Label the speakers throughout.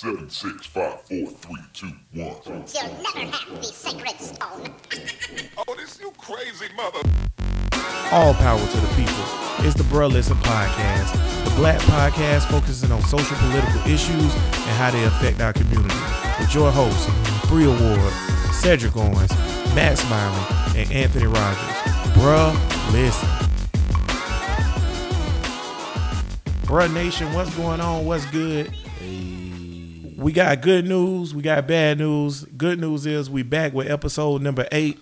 Speaker 1: Seven, six, five, four, three, two, one.
Speaker 2: You'll never have the sacred stone.
Speaker 1: Oh, this you crazy mother.
Speaker 3: All power to the people. It's the Bruh Listen Podcast, the black podcast focusing on social political issues and how they affect our community. With your hosts, Bree Ward, Cedric Owens, Matt Smiley, and Anthony Rogers. Bruh Listen. Bruh Nation, what's going on? What's good? We got good news. We got bad news. Good news is we back with episode number eight.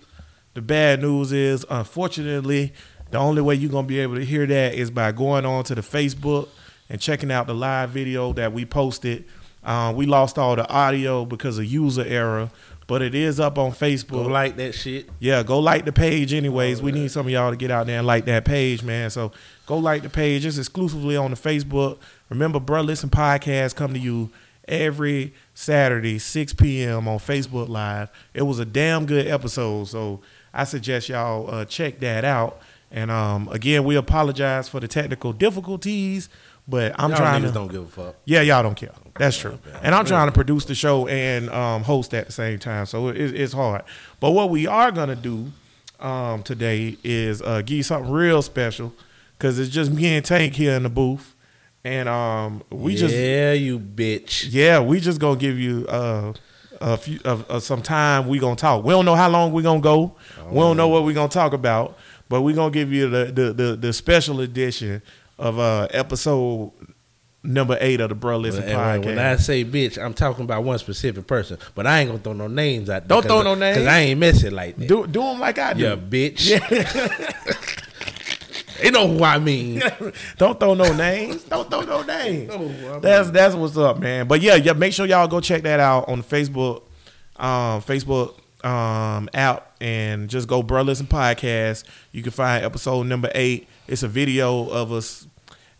Speaker 3: The bad news is, unfortunately, the only way you're gonna be able to hear that is by going on to the Facebook and checking out the live video that we posted. Um, we lost all the audio because of user error, but it is up on Facebook.
Speaker 4: Go like that shit.
Speaker 3: Yeah, go like the page anyways. We need some of y'all to get out there and like that page, man. So go like the page. It's exclusively on the Facebook. Remember, Bruh Listen Podcast come to you every Saturday, 6 p.m. on Facebook Live. It was a damn good episode, so I suggest y'all uh, check that out. And um, again, we apologize for the technical difficulties, but I'm
Speaker 4: Y'all
Speaker 3: trying to.
Speaker 4: don't give a fuck.
Speaker 3: Yeah, y'all don't care. That's true. And I'm trying to produce the show and um, host at the same time, so it, it's hard. But what we are gonna do um, today is uh, give you something real special because it's just me and Tank here in the booth, and um, we just
Speaker 4: yeah, you bitch.
Speaker 3: yeah, we just gonna give you uh, a few uh, uh, some time. We gonna talk. We don't know how long we gonna go. We don't know what we gonna talk about, but we gonna give you the the the, the special edition of uh, episode number eight of the Bruh Listen
Speaker 4: when,
Speaker 3: podcast.
Speaker 4: when I say bitch, I'm talking about one specific person, but I ain't gonna throw no names out. there
Speaker 3: Don't throw no names.
Speaker 4: because I ain't messing like that.
Speaker 3: do do them like I do.
Speaker 4: yeah, bitch. they know who I mean.
Speaker 3: don't throw no names. Don't throw no names. That's that's what's up, man. But yeah, yeah. Make sure y'all go check that out on Facebook, um, Facebook um, app, and just go Brothers and Podcast. You can find episode number eight. It's a video of us,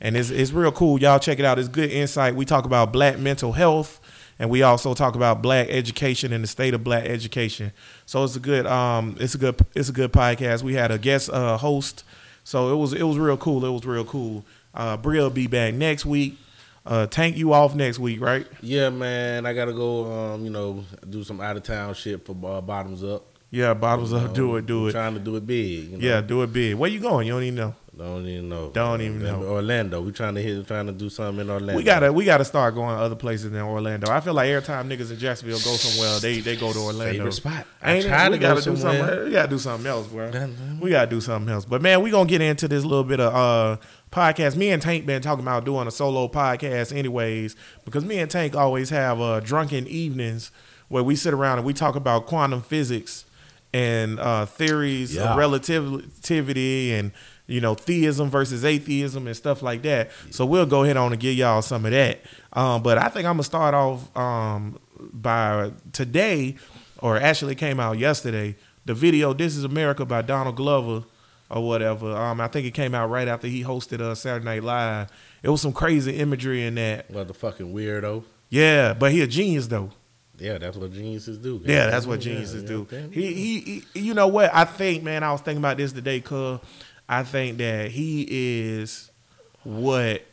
Speaker 3: and it's it's real cool. Y'all check it out. It's good insight. We talk about black mental health. And we also talk about black education and the state of black education. So it's a good, um, it's a good, it's a good podcast. We had a guest uh, host, so it was it was real cool. It was real cool. Uh, Bria will be back next week. Uh, Tank you off next week, right?
Speaker 4: Yeah, man. I gotta go. Um, you know, do some out of town shit for uh, bottoms up.
Speaker 3: Yeah,
Speaker 4: bottoms
Speaker 3: up.
Speaker 4: know,
Speaker 3: Do it, do it.
Speaker 4: Trying to do it big. You know?
Speaker 3: Yeah, do it big. Where you going? You don't even know.
Speaker 4: Don't even know.
Speaker 3: Don't even know.
Speaker 4: Orlando. We trying to hit. Trying to do something in Orlando.
Speaker 3: We gotta we gotta start going other places than Orlando. I feel like every time niggas in Jacksonville go somewhere, they they go to Orlando.
Speaker 4: favorite spot. I
Speaker 3: Ain't we
Speaker 4: to go
Speaker 3: gotta do
Speaker 4: somewhere.
Speaker 3: something. We gotta do something else, bro. We gotta do something else. But man, we gonna get into this little bit of uh podcast. Me and Tank been talking about doing a solo podcast anyways, because me and Tank always have uh drunken evenings where we sit around and we talk about quantum physics and uh theories
Speaker 4: Yeah.
Speaker 3: of relativity and you know theism versus atheism and stuff like that. So we'll go ahead on and give y'all some of that. Um, but I think I'm gonna start off um, by today, or actually came out yesterday. The video "This Is America" by Donald Glover or whatever. Um, I think it came out right after he hosted uh, Saturday Night Live. It was some crazy imagery in that.
Speaker 4: Motherfucking weirdo.
Speaker 3: Yeah, but he a genius though.
Speaker 4: Yeah, that's what geniuses do.
Speaker 3: Yeah, that's what geniuses
Speaker 4: yeah,
Speaker 3: do.
Speaker 4: yeah.
Speaker 3: He, he, he, you know what? I think, man, I was thinking about this today, cause I think that he is what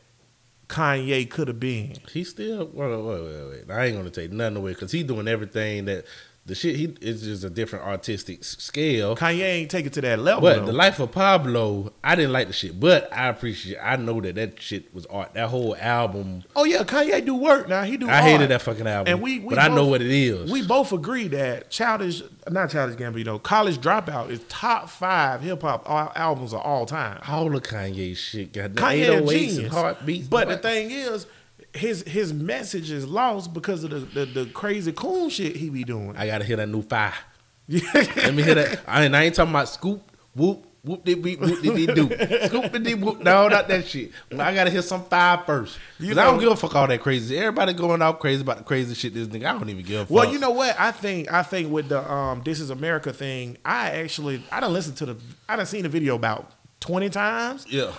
Speaker 3: Kanye could have been.
Speaker 4: He still wait, wait, wait, wait. I ain't gonna take nothing away because he's doing everything that the shit. He is just a different artistic scale.
Speaker 3: Kanye ain't take it to that level.
Speaker 4: But
Speaker 3: though.
Speaker 4: the life of Pablo, I didn't like the shit, but I appreciate. I know that that shit was art. That whole album,
Speaker 3: oh yeah, Kanye do work now. He do.
Speaker 4: I hated that fucking album.
Speaker 3: And we- we
Speaker 4: but I know
Speaker 3: both-
Speaker 4: what it is.
Speaker 3: We both agree that Childish, not Childish Gambino, College Dropout is top five hip hop albums of all time.
Speaker 4: all of Kanye shit got
Speaker 3: Kanye a
Speaker 4: 808s
Speaker 3: genius.
Speaker 4: and Heartbreaks.
Speaker 3: But the thing is, his his message is lost because of the, the, the crazy coon shit he be doing.
Speaker 4: I gotta hear that new five. Let me hear that. I ain't, I ain't talking about scoop, whoop, whoop, dee, beep, whoop, dee, dee, doo. Scoop, dee, whoop. No, not that shit. I gotta hear some five first. Cause I don't give a fuck all that crazy. Everybody going out crazy about the crazy shit. This nigga, I don't even give a fuck.
Speaker 3: Well, you know what? I think I think with the um This Is America thing, I actually I don't listen to the I done seen the video about twenty times.
Speaker 4: Yeah.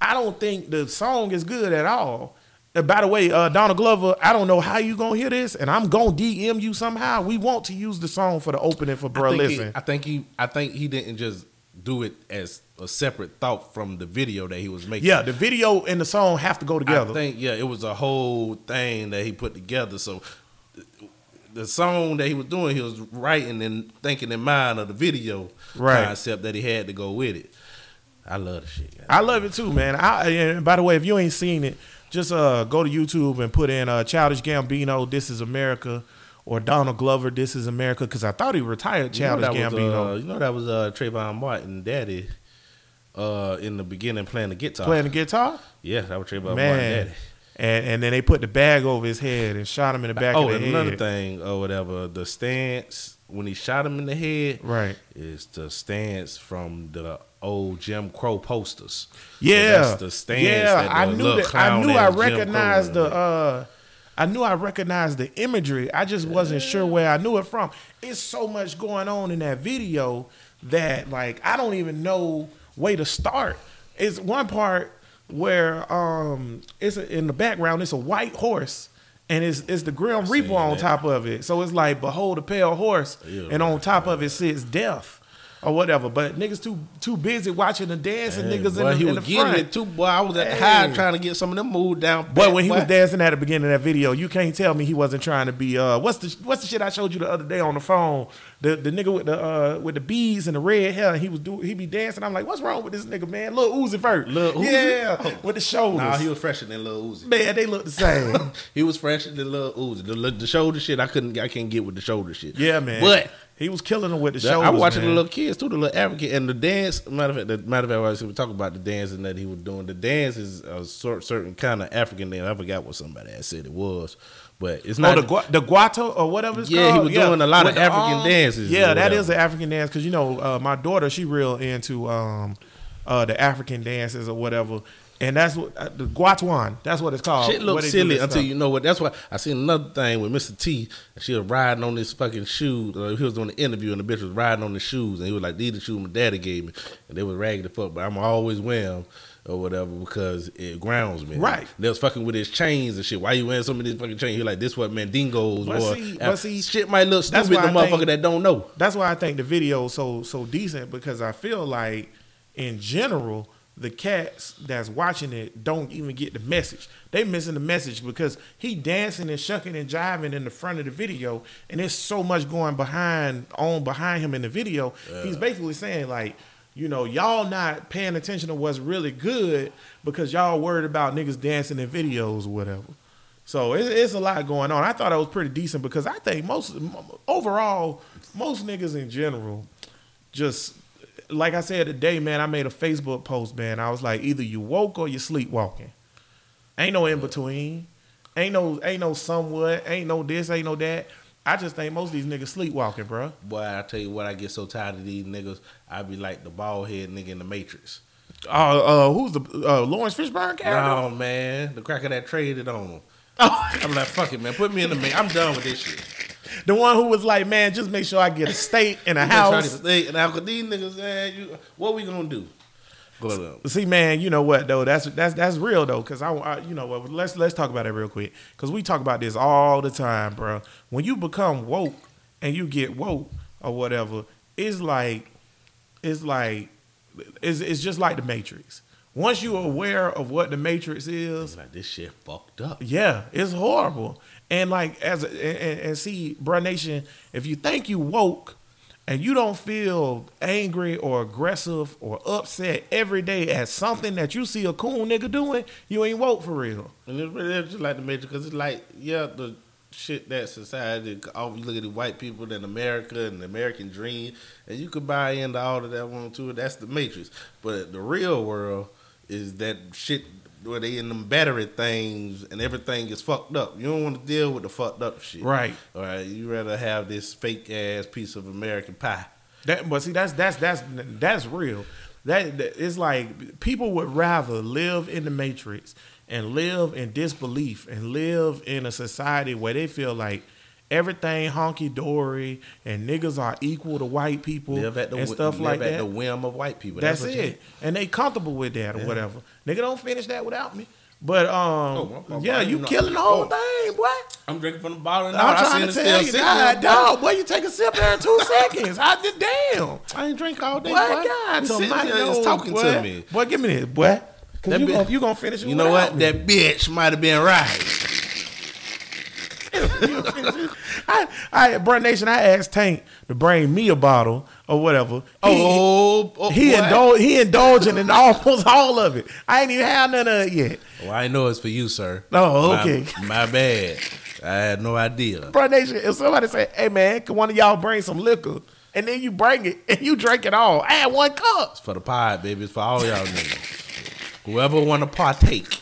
Speaker 3: I don't think the song is good at all. Uh, by the way, uh, Donald Glover, I don't know how you gonna hear this, and I'm gonna DM you somehow. We want to use the song for the opening for
Speaker 4: I
Speaker 3: Bro
Speaker 4: think, he, I think he, I think he didn't just do it as a separate thought from the video that he was making.
Speaker 3: Yeah, the video and the song have to go together.
Speaker 4: I think yeah, it was a whole thing that he put together. So the song that he was doing, he was writing and thinking in mind of the video
Speaker 3: Right.
Speaker 4: concept that he had to go with it. I love the shit.
Speaker 3: I love it too, man. I and by the way, if you ain't seen it, just uh go to YouTube and put in uh Childish Gambino, This Is America, or Donald Glover, This Is America, because I thought he retired
Speaker 4: You know
Speaker 3: Childish
Speaker 4: was,
Speaker 3: Gambino
Speaker 4: uh, you know that was uh, Trayvon Martin, daddy, uh, in the beginning playing the guitar.
Speaker 3: playing the guitar.
Speaker 4: yeah, that was Trayvon Martin,
Speaker 3: Man.
Speaker 4: daddy.
Speaker 3: And and then they put the bag over his head and shot him in the back
Speaker 4: oh,
Speaker 3: of the
Speaker 4: and another thing or whatever, the stance when he shot him in the head
Speaker 3: Right.
Speaker 4: is the stance from the old Jim Crow posters. So
Speaker 3: Yeah,
Speaker 4: that's the stance.
Speaker 3: yeah.
Speaker 4: that
Speaker 3: I knew that. I knew I recognized the. uh I knew I recognized the imagery. I just wasn't sure where I knew it from. It's so much going on in that video that like I don't even know way to start. It's one part where um it's in the background. It's a white horse. And it's, it's the Grim Reaper on
Speaker 4: that.
Speaker 3: top of it. So it's like, behold a pale horse.
Speaker 4: Yeah,
Speaker 3: and on top of it sits death or whatever. But niggas too too busy watching the dancing
Speaker 4: Hey,
Speaker 3: niggas
Speaker 4: boy,
Speaker 3: in
Speaker 4: he
Speaker 3: the, in
Speaker 4: was
Speaker 3: the front.
Speaker 4: it too, boy. I was at the
Speaker 3: Hey.
Speaker 4: high trying to get some of them moved down.
Speaker 3: But when he
Speaker 4: boy.
Speaker 3: was dancing at the beginning of that video, you can't tell me he wasn't trying to be uh what's the what's the shit I showed you the other day on the phone? The the nigga with the uh with the beads and the red hair, he was do he be dancing. I'm like, what's wrong with this nigga, man? Lil Uzi Vert.
Speaker 4: Lil Uzi?
Speaker 3: Yeah,
Speaker 4: Oh.
Speaker 3: with the shoulders.
Speaker 4: Nah, he was fresher than Lil Uzi.
Speaker 3: man, they look the same.
Speaker 4: He was fresher than Lil Uzi. The, the shoulder shit, I couldn't, I can't get with the shoulder shit.
Speaker 3: yeah, man.
Speaker 4: But
Speaker 3: he was killing them with the
Speaker 4: The-
Speaker 3: shoulders.
Speaker 4: I was watching
Speaker 3: man.
Speaker 4: the little kids too, the little African and the dance. Matter of fact, the, matter of fact, was talking about the dancing that he was doing. The dance is a sort, certain kind of African dance. I forgot what somebody had said it was, but it's
Speaker 3: Oh,
Speaker 4: not
Speaker 3: the gua- the guato or whatever it's called.
Speaker 4: Yeah, he was doing a lot of
Speaker 3: With the
Speaker 4: African dances
Speaker 3: Yeah, that is an African dance because you know uh, my daughter she real into um uh the African dances or whatever, and that's what uh, the guatuan. That's what it's called.
Speaker 4: Shit looks silly until
Speaker 3: stuff.
Speaker 4: you know what. That's why I seen another thing with Mr. T. and She was riding on this fucking shoe. Uh, he was doing the interview and the bitch was riding on the shoes and he was like, "These the shoes my daddy gave me," and they was raggedy the fuck. But I'm always wear them or whatever because it grounds me.
Speaker 3: Right.
Speaker 4: They was fucking with his chains and shit. Why you wearing some of these fucking chains? He like, "This what mandingos
Speaker 3: But
Speaker 4: or
Speaker 3: see- but see,
Speaker 4: shit might look stupid to motherfucker
Speaker 3: think-
Speaker 4: that don't know."
Speaker 3: That's why I think the video is so so decent because I feel like in general the cats that's watching it don't even get the message. They missing the message because he dancing and shucking and jiving in the front of the video, and there's so much going behind on behind him in the video. He's basically saying like, you know, y'all not paying attention to what's really good because y'all worried about niggas dancing in videos or whatever. So it's, it's a lot going on. I thought it was pretty decent because I think most overall, most niggas in general, just like I said today, man. I made a Facebook post, man. I was like, either you woke or you sleepwalking. Ain't no in between. Ain't no ain't no somewhat. Ain't no this. Ain't no that. I just think most of these niggas sleepwalking, bro.
Speaker 4: Boy, I tell you what, I get so tired of these niggas. I be like the bald head nigga in the Matrix.
Speaker 3: Uh, uh, who's the uh, Laurence Fishburne character?
Speaker 4: No man, the cracker that traded on him. I'm like, fuck it, man. Put me in the main. I'm done with this shit.
Speaker 3: The one who was like, man, just make sure I get a steak and a
Speaker 4: You been trying
Speaker 3: house.
Speaker 4: think, Now, these niggas, man, you, what we gonna do? Go.
Speaker 3: See, man, you know what though? That's that's that's real though, because I, I, you know what? Let's let's talk about it real quick, because we talk about this all the time, bro. When you become woke and you get woke or whatever, it's like, it's like, it's it's just like the Matrix. Once you're aware of what the Matrix is,
Speaker 4: Like this shit fucked up.
Speaker 3: yeah, it's horrible. And like as a, and, and see, Bruh Nation, if you think you woke and you don't feel angry or aggressive or upset every day at something that you see a cool nigga doing, you ain't woke for real.
Speaker 4: And it's really just like the Matrix, because it's like, yeah, the shit that society, all you look at the white people in America and the American dream, and you could buy into all of that one too. That's the Matrix. But the real world is that shit where they in them battery things and everything is fucked up. You don't want to deal with the fucked up shit.
Speaker 3: Right.
Speaker 4: All right. You rather have this fake ass piece of American pie.
Speaker 3: That, but see, that's that's that's that's real. That, that it's like people would rather live in the matrix and live in disbelief and live in a society where they feel like everything honky dory and niggas are equal to white people
Speaker 4: Live at the
Speaker 3: and stuff
Speaker 4: live
Speaker 3: like
Speaker 4: at
Speaker 3: that.
Speaker 4: the whim of white people.
Speaker 3: That's,
Speaker 4: what you-
Speaker 3: it. And they comfortable with that or
Speaker 4: Yeah.
Speaker 3: whatever. Nigga don't finish that without me. But um,
Speaker 4: Oh, my
Speaker 3: yeah, you
Speaker 4: didn't know.
Speaker 3: killing the whole
Speaker 4: Oh.
Speaker 3: thing, boy.
Speaker 4: I'm drinking from the bottle. And
Speaker 3: I'm trying
Speaker 4: seen
Speaker 3: to tell you,
Speaker 4: sitting
Speaker 3: God, dog, boy, you take a sip there in two seconds. I did damn.
Speaker 4: I ain't drink all day.
Speaker 3: Boy,
Speaker 4: boy.
Speaker 3: God,
Speaker 4: It's
Speaker 3: to
Speaker 4: sitting
Speaker 3: my nose,
Speaker 4: talking
Speaker 3: boy.
Speaker 4: to me.
Speaker 3: Boy, give me this, boy. Cause
Speaker 4: That
Speaker 3: you,
Speaker 4: bi-
Speaker 3: gonna, you gonna finish it
Speaker 4: You know what?
Speaker 3: me.
Speaker 4: That bitch might have been right.
Speaker 3: I, I, Nation, I asked Tank to bring me a bottle or whatever. He-
Speaker 4: Oh, oh
Speaker 3: he
Speaker 4: boy.
Speaker 3: indul- he indulging in almost all of it. I ain't even had none of it yet.
Speaker 4: Well, I know it's for you, sir.
Speaker 3: Oh, okay.
Speaker 4: My, bad. I had no idea.
Speaker 3: Bruh Nation, if somebody say, "Hey man, can one of y'all bring some liquor?" and then you bring it and you drink it all, I had one cup.
Speaker 4: It's for the pod, baby. It's for all y'all niggas. Whoever want to partake,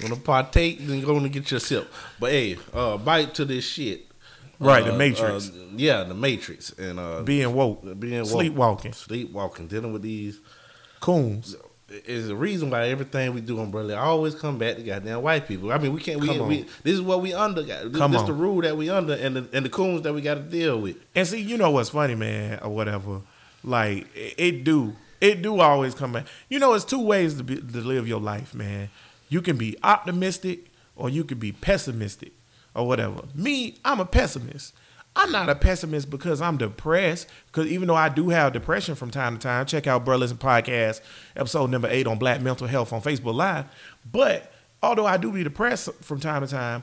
Speaker 4: want to partake, then go and get yourself. But hey, uh, bite to this shit.
Speaker 3: Right,
Speaker 4: Uh,
Speaker 3: the Matrix.
Speaker 4: uh, yeah, the Matrix, and uh,
Speaker 3: Being woke,
Speaker 4: being woke,
Speaker 3: sleepwalking,
Speaker 4: sleepwalking, dealing with these
Speaker 3: coons.
Speaker 4: is the reason why everything we do on Brother always come back to goddamn white people. I mean, we can't. We, we this is what we under. This,
Speaker 3: Come
Speaker 4: this
Speaker 3: on.
Speaker 4: the rule that we under, and the and the coons that we got to deal with.
Speaker 3: And see, you know what's funny, man, or whatever. Like it, it do, it do always come back. You know, it's two ways to be, to live your life, man. You can be optimistic or you can be pessimistic or whatever. Me, I'm a pessimist. I'm not a pessimist because I'm depressed. Because even though I do have depression from time to time, check out Brothers and Podcast episode number eight on Black mental health on Facebook Live. But although I do be depressed from time to time,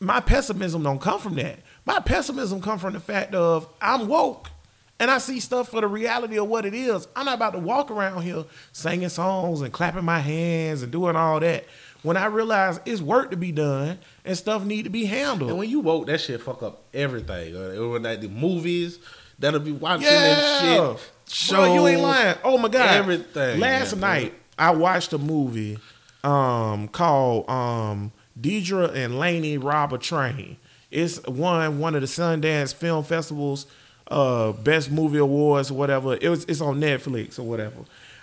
Speaker 3: my pessimism don't come from that. My pessimism come from the fact of I'm woke and I see stuff for the reality of what it is. I'm not about to walk around here singing songs and clapping my hands and doing all that. When I realize it's work to be done and stuff need to be handled.
Speaker 4: And when you woke, that shit fuck up everything. Uh, it was like the movies that'll be watching
Speaker 3: yeah,
Speaker 4: and shit. Show
Speaker 3: Bro, you ain't lying. Oh my god,
Speaker 4: everything,
Speaker 3: Last
Speaker 4: man.
Speaker 3: night I watched a movie um, called um, Deidre and Laney Rob a Train. It's won one of the Sundance Film Festivals uh, best movie awards or whatever. It was it's on Netflix or whatever.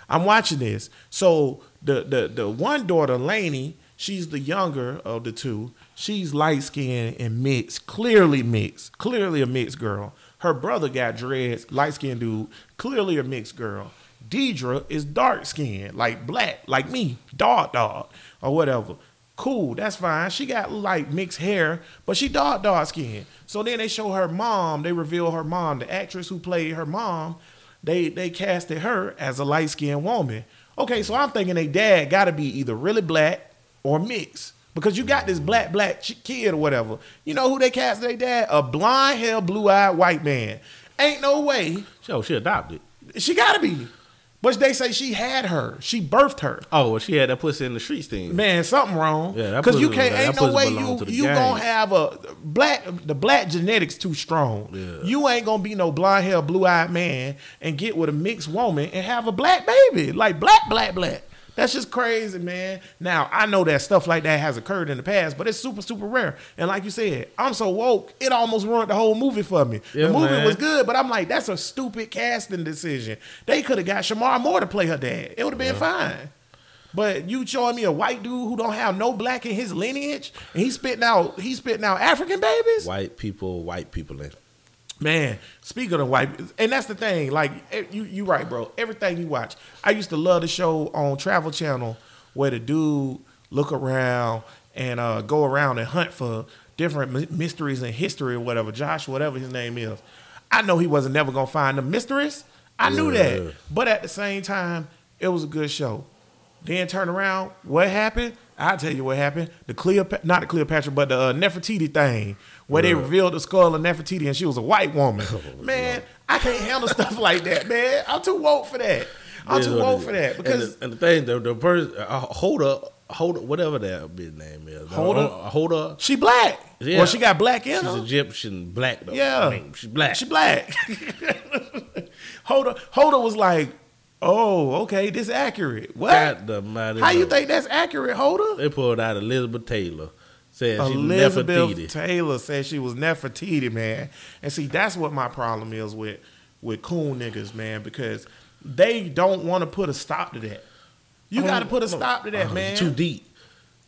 Speaker 3: I'm watching this. So the the the one daughter, Laney, she's the younger of the two. She's light skinned and mixed, clearly mixed, clearly a mixed girl. Her brother got dreads, light skinned dude, clearly a mixed girl. Deidre is dark skinned, like black, like me, dog dog, or whatever. Cool, that's fine. She got like mixed hair, but she dark dark skin. So then they show her mom. They reveal her mom, the actress who played her mom. They they casted her as a light skinned woman. Okay, so I'm thinking they dad got to be either really black or mixed because you got this black black ch- kid or whatever. You know who they cast their dad? A blonde hair, blue eyed white man. Ain't no way
Speaker 4: Yo, she adopted.
Speaker 3: she got to be. But they say she had her. She birthed her.
Speaker 4: Oh, well, she had that pussy in the streets thing.
Speaker 3: Man, something wrong.
Speaker 4: Yeah, that
Speaker 3: Because you can't. Ain't no way you you
Speaker 4: gang.
Speaker 3: gonna have a black. The black genetics too strong.
Speaker 4: Yeah.
Speaker 3: You ain't gonna be no blonde hair, blue eyed man and get with a mixed woman and have a black baby. Like black, black, black. That's just crazy, man. Now I know that stuff like that has occurred in the past, but it's super, super rare. And like you said, I'm so woke, it almost ruined the whole movie for me.
Speaker 4: Yeah,
Speaker 3: the movie
Speaker 4: man.
Speaker 3: was good, but I'm like, that's a stupid casting decision. They could have got Shemar Moore to play her dad. It would have been fine. But you showing me a white dude who don't have no black in his lineage, and he's spitting out he's spitting out African babies.
Speaker 4: White people, white people. In.
Speaker 3: Man, speaking of the white, and that's the thing. Like you, you right, bro. Everything you watch, I used to love the show on Travel Channel where the dude look around and uh, go around and hunt for different mysteries in history or whatever. Josh, whatever his name is, I know he wasn't never gonna find the mysteries. I knew that, but at the same time, it was a good show. Then turn around, what happened? I'll tell you what happened. The Cleopatra, not the Cleopatra, but the uh, Nefertiti thing, where they revealed the skull of Nefertiti and she was a white woman. man, I can't handle stuff like that, man. I'm too woke for that. I'm too woke for that because
Speaker 4: and the, and the thing, the, the person, uh, hold up, hold up, whatever that bitch name is,
Speaker 3: Hold
Speaker 4: uh,
Speaker 3: Up?
Speaker 4: hold up.
Speaker 3: she black.
Speaker 4: Yeah.
Speaker 3: Well, she got black in
Speaker 4: She's
Speaker 3: her.
Speaker 4: Egyptian black though.
Speaker 3: Yeah.
Speaker 4: I mean, she's black.
Speaker 3: She black. Holder, Holder was like, "Oh, okay, this accurate. What?
Speaker 4: God the mighty
Speaker 3: How you think that's accurate, Holder?"
Speaker 4: They pulled out Elizabeth Taylor. Said she
Speaker 3: Elizabeth
Speaker 4: Nefertiti.
Speaker 3: Taylor said she was Nefertiti, man. And see, that's what my problem is with with coon niggas, man, because they don't want to put a stop to that. You got to put a stop to that,
Speaker 4: Oh,
Speaker 3: man.
Speaker 4: Too deep.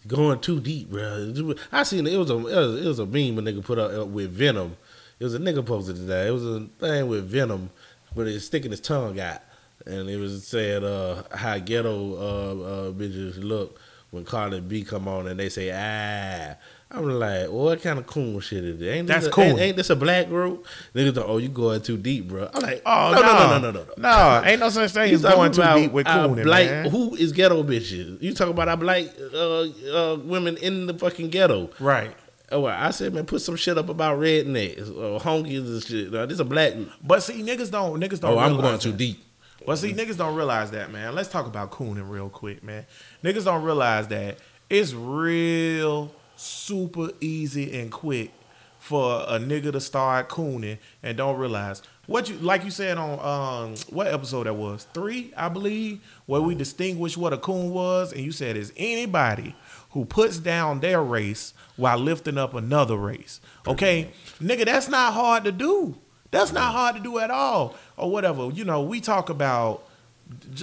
Speaker 4: Going too deep, bro. I seen it. Was a it was, it was a meme a nigga put up uh, with Venom. It was a nigga posted today. It was a thing with Venom, but it's sticking his tongue out, and it was saying uh, how ghetto uh, uh, bitches look when Cardi B come on and they say ah. I'm like, well, what kind of cool shit is it? Ain't
Speaker 3: That's
Speaker 4: this a,
Speaker 3: cool.
Speaker 4: Ain't, ain't this a black group? Niggas, go, oh, you going too deep, bro. I'm like,
Speaker 3: Oh
Speaker 4: no,
Speaker 3: no,
Speaker 4: no, no, no, no, no.
Speaker 3: no! Ain't no such thing as going too deep with cooning,
Speaker 4: black,
Speaker 3: man.
Speaker 4: Who is ghetto bitches? You talking about our black uh, uh, women in the fucking ghetto?
Speaker 3: Right.
Speaker 4: Oh, well, I said, man, put some shit up about rednecks or honkies and shit. No, this a black.
Speaker 3: But see, niggas don't niggas don't.
Speaker 4: Oh, I'm going too
Speaker 3: that.
Speaker 4: deep.
Speaker 3: But see, niggas don't realize that, man. Let's talk about cooning real quick, man. Niggas don't realize that it's real super easy and quick for a nigga to start cooning and don't realize. What you like you said on um what episode that was? Three I believe where we distinguished what a coon was and you said is anybody who puts down their race while lifting up another race. Okay? Nigga that's not hard to do. That's not hard to do at all or whatever you know we talk about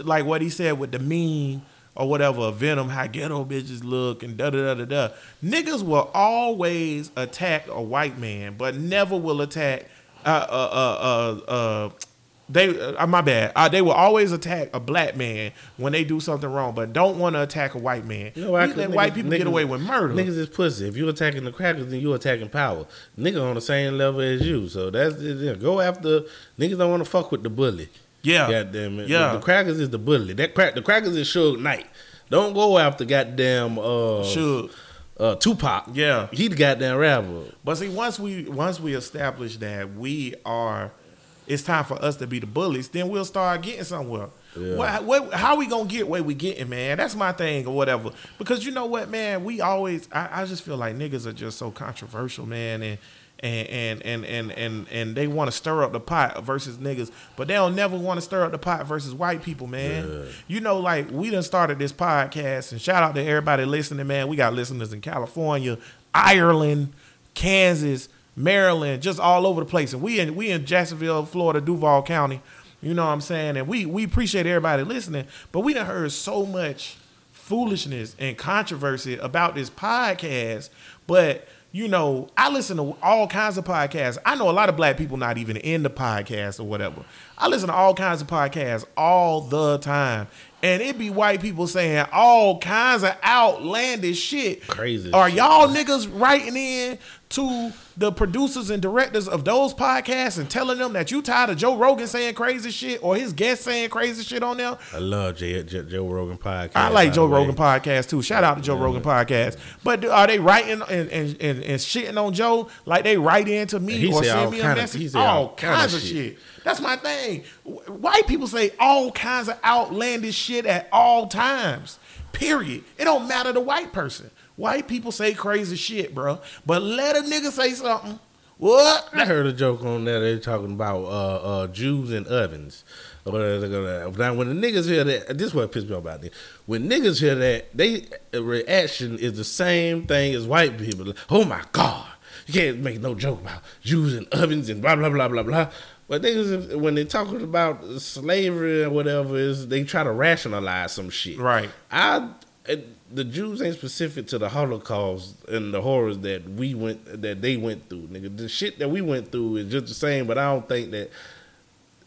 Speaker 3: like what he said with the mean or whatever, Venom, how ghetto bitches look and da da da da da. Niggas will always attack a white man, but never will attack. Uh, uh, uh, uh, uh they, uh, my bad. Uh, they will always attack a black man when they do something wrong, but don't want to attack a white man.
Speaker 4: You know why?
Speaker 3: we
Speaker 4: 'Cause
Speaker 3: let
Speaker 4: niggas-
Speaker 3: white people get away with murder.
Speaker 4: Niggas is pussy. If you're attacking the crackers, then you're attacking power. Nigga on the same level as you. So that's yeah, go after niggas. Don't want to fuck with the bully.
Speaker 3: yeah,
Speaker 4: Goddamn it.
Speaker 3: Yeah.
Speaker 4: The, crackers is the bully. That crack. The crackers is Suge Knight. Don't go after goddamn uh
Speaker 3: Should.
Speaker 4: uh Tupac.
Speaker 3: Yeah.
Speaker 4: He the goddamn rapper.
Speaker 3: But see, once we once we establish that we are, it's time for us to be the bullies. Then we'll start getting somewhere.
Speaker 4: Yeah.
Speaker 3: What, what, how we gonna get where we getting, man? That's my thing or whatever. Because you know what, man, we always I, I just feel like niggas are just so controversial, man, and and and and and and, and they want to stir up the pot versus niggas, but they don't never want to stir up the pot versus white people, man. You know, like we done started this podcast, and shout out to everybody listening, man. We got listeners in California, Ireland, Kansas, Maryland, just all over the place. And we in we in Jacksonville, Florida, Duval County. You know what I'm saying? And we we appreciate everybody listening, but we done heard so much foolishness and controversy about this podcast. But you know, I listen to all kinds of podcasts. I know a lot of black people not even in the podcast or whatever. I listen to all kinds of podcasts all the time. And it be white people saying all kinds of outlandish shit.
Speaker 4: Crazy
Speaker 3: Are y'all niggas writing in to the producers and directors of those podcasts and telling them that you tired of Joe Rogan saying crazy shit or his guests saying crazy shit on them.
Speaker 4: I love J, J, Joe Rogan podcast.
Speaker 3: I like Joe. Rogan podcast too. Shout out to Joe Rogan podcast. But are they writing and, and, and, and shitting on Joe like they write into me
Speaker 4: He
Speaker 3: or send me a message? all,
Speaker 4: all
Speaker 3: kinds of
Speaker 4: shit.
Speaker 3: shit. That's my thing. White people say all kinds of outlandish shit at all times. Period. It don't matter the white person. White people say crazy shit, bro. But let a nigga say something. What?
Speaker 4: I heard a joke on there. They talking about uh, uh, Jews and ovens. They're Now, when the niggas hear that, this is what pissed me off about this. When niggas hear that, they reaction is the same thing as white people. Like, oh my god, you can't make no joke about Jews and ovens and blah blah blah blah blah. But niggas, when they talking about slavery or whatever, is they try to rationalize some shit.
Speaker 3: Right.
Speaker 4: I it- the Jews ain't specific to the Holocaust and the horrors that we went that they went through, nigga. The shit that we went through is just the same, but I don't think that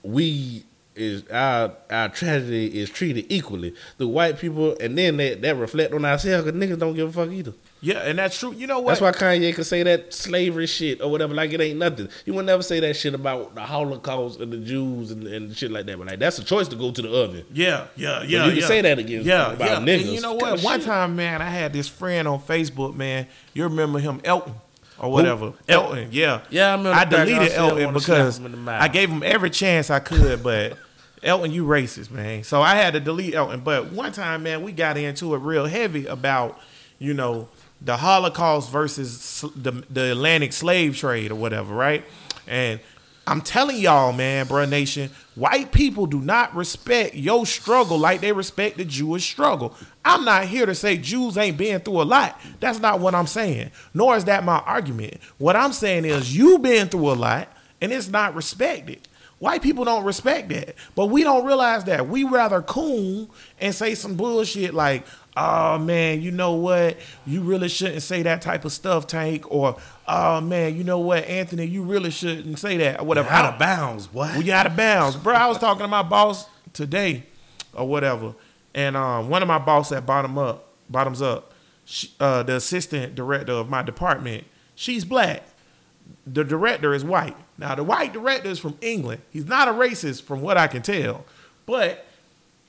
Speaker 4: we is our our tragedy is treated equally. The white people and then that that reflect on ourselves because niggas don't give a fuck either.
Speaker 3: Yeah, and that's true. You know what?
Speaker 4: That's why Kanye could say that slavery shit or whatever, like it ain't nothing. You would never say that shit about the Holocaust and the Jews and, and shit like that. But like that's a choice to go to the oven.
Speaker 3: Yeah, yeah, yeah.
Speaker 4: you can say that again.
Speaker 3: yeah,
Speaker 4: about
Speaker 3: yeah.
Speaker 4: niggas.
Speaker 3: And you know what? One
Speaker 4: shit.
Speaker 3: time, man, I had this friend on Facebook, man. You remember him, Elton, or whatever. Elton, yeah.
Speaker 4: Yeah, I remember
Speaker 3: I deleted
Speaker 4: I
Speaker 3: Elton because
Speaker 4: him in the mouth.
Speaker 3: I gave him every chance I could, but Elton, you racist, man. So I had to delete Elton. But one time, man, we got into it real heavy about, you know, the Holocaust versus the, the Atlantic slave trade or whatever, right? And I'm telling y'all, man, bro, nation, white people do not respect your struggle like they respect the Jewish struggle. I'm not here to say Jews ain't been through a lot. That's not what I'm saying. Nor is that my argument. What I'm saying is you been through a lot and it's not respected. White people don't respect that, but we don't realize that. We rather coon and say some bullshit like, "Oh man, you know what? You really shouldn't say that type of stuff, Tank." Or, "Oh man, you know what, Anthony? You really shouldn't say that." Or whatever.
Speaker 4: Out of bounds, boy.
Speaker 3: We out of bounds, bro. I was talking to my boss today, or whatever, and um, one of my boss at Bottom Up, bottoms up. She, uh, the assistant director of my department, she's black. The director is white. Now the white director is from England. He's not a racist, from what I can tell, but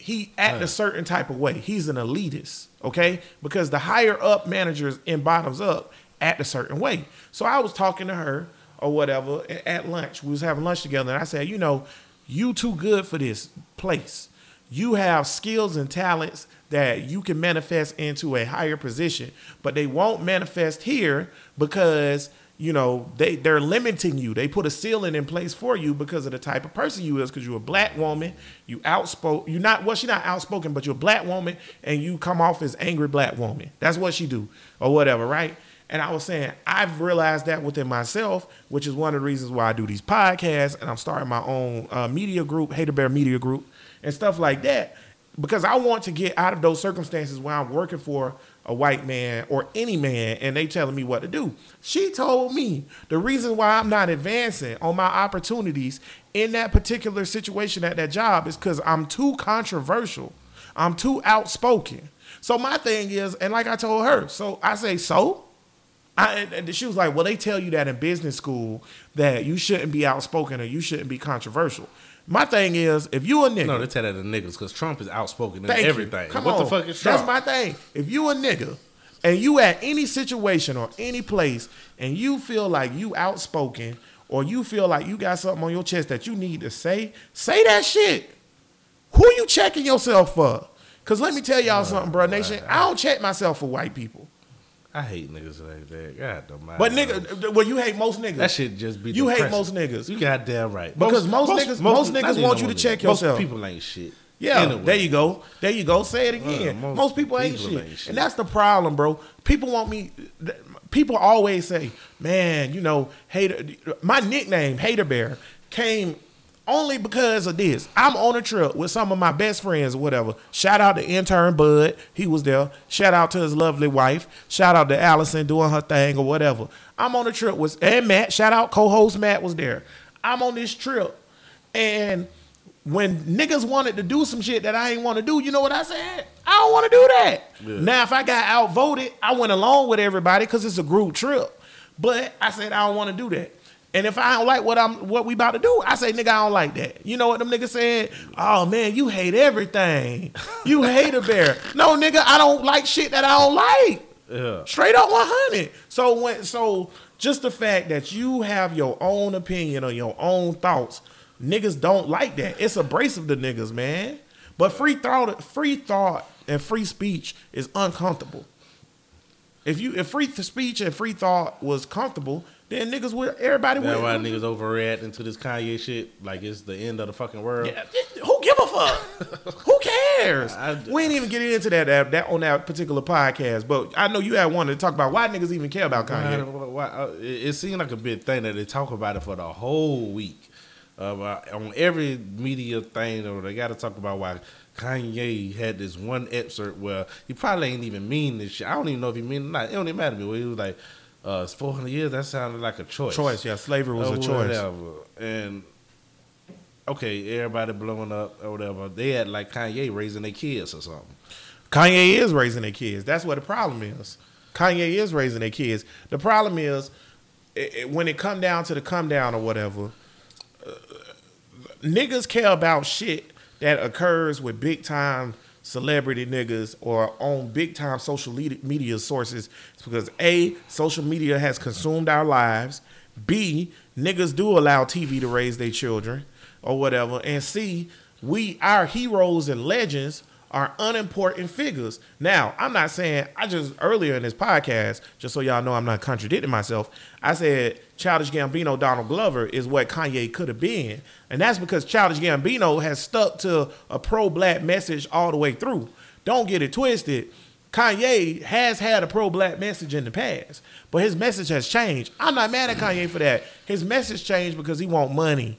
Speaker 3: he act a certain type of way. He's an elitist, okay? Because the higher up managers in bottoms up act a certain way. So I was talking to her or whatever at lunch. We was having lunch together, and I said, you know, you too good for this place. You have skills and talents that you can manifest into a higher position, but they won't manifest here because you know they they're limiting you. They put a ceiling in place for you because of the type of person you is. Because you're a black woman, you outspoken. You're not well. She's not outspoken, but you're a black woman, and you come off as angry black woman. That's what she do or whatever, right? And I was saying, I've realized that within myself, which is one of the reasons why I do these podcasts and I'm starting my own uh, media group, Hater Bear Media Group, and stuff like that, because I want to get out of those circumstances where I'm working for a white man or any man and they telling me what to do. She told me the reason why I'm not advancing on my opportunities in that particular situation at that job is because I'm too controversial. I'm too outspoken. So my thing is, and like I told her, so I say, so? I, and- she was like, "Well, they tell you that in business school that you shouldn't be outspoken or you shouldn't be controversial." My thing is, if you a nigga,
Speaker 4: No, they tell that to niggas because Trump is outspoken in everything.
Speaker 3: Come
Speaker 4: what
Speaker 3: on.
Speaker 4: the fuck is
Speaker 3: That's my thing. If you a nigga and you at any situation or any place and you feel like you outspoken or you feel like you got something on your chest that you need to say, say that shit. Who you checking yourself for? Cause let me tell y'all something, bro, nation. I don't check myself for white people.
Speaker 4: I hate niggas like that. God the
Speaker 3: But nigga, well, you hate most niggas.
Speaker 4: that shit just be.
Speaker 3: You hate most niggas.
Speaker 4: You goddamn right.
Speaker 3: Because most niggas- most
Speaker 4: not
Speaker 3: niggas want you to check
Speaker 4: niggas. Most people ain't shit.
Speaker 3: Yeah,
Speaker 4: Anyway.
Speaker 3: there you go. There you go. Say it again.
Speaker 4: Uh, most
Speaker 3: most, people, ain't,
Speaker 4: people
Speaker 3: shit.
Speaker 4: ain't shit.
Speaker 3: and that's the problem, bro. People want me. People always say, "Man, you know, hater." My nickname, Hater Bear, came only because of this. I'm on a trip with some of my best friends or whatever. Shout out to intern Bud, he was there. Shout out to his lovely wife. Shout out to Allison doing her thing or whatever. I'm on a trip with and Matt. Shout out co-host Matt was there. I'm on this trip, and when niggas wanted to do some shit that I ain't want to do, you know what I said? I don't want to do that.
Speaker 4: Yeah.
Speaker 3: Now, if I got outvoted, I went along with everybody because it's a group trip. But I said I don't want to do that. And if I don't like what I'm what we about to do, I say nigga I don't like that. You know what them niggas said? Oh man, you hate everything. You hate a bear. No nigga, I don't like shit that I don't like.
Speaker 4: Yeah.
Speaker 3: Straight up 100. So when so just the fact that you have your own opinion or your own thoughts, niggas don't like that. It's abrasive to niggas, man. But free thought, free thought, and free speech is uncomfortable. If you if free speech and free thought was comfortable, then niggas would everybody
Speaker 4: That's why niggas overreacting to this Kanye shit like it's the end of the fucking world.
Speaker 3: Yeah, who give a fuck? who cares?
Speaker 4: I-
Speaker 3: we ain't even get into that, that that on that particular podcast. But I know you had wanted to talk about why niggas even care about Kanye.
Speaker 4: why- uh, it, it seemed like a big thing that they talk about it for the whole week. Uh, on every media thing, or they got to talk about why Kanye had this one excerpt where he probably ain't even mean this shit. I don't even know if he mean it or not. It don't even matter to me. Where he was like, uh, "It's 400 years." That sounded like a choice.
Speaker 3: Choice, yeah. Slavery was
Speaker 4: or
Speaker 3: a choice.
Speaker 4: whatever. And okay, everybody blowing up or whatever. They had like Kanye raising their kids or something.
Speaker 3: Kanye is raising their kids. That's what the problem is. Kanye is raising their kids. The problem is it, it- when it come down to the come down or whatever, uh, niggas care about shit that occurs with big time celebrity niggas or on big time social media sources. It's because A, social media has consumed our lives. B, niggas do allow TV to raise their children or whatever. And C, we our heroes and legends are unimportant figures. Now, I'm not saying I just earlier in this podcast, just so y'all know I'm not contradicting myself, I said Childish Gambino Donald Glover is what Kanye could have been. And that's because Childish Gambino has stuck to a pro black message all the way through. Don't get it twisted. Kanye has had a pro black message in the past, but his message has changed. I'm not mad at Kanye for that. His message changed because he want money.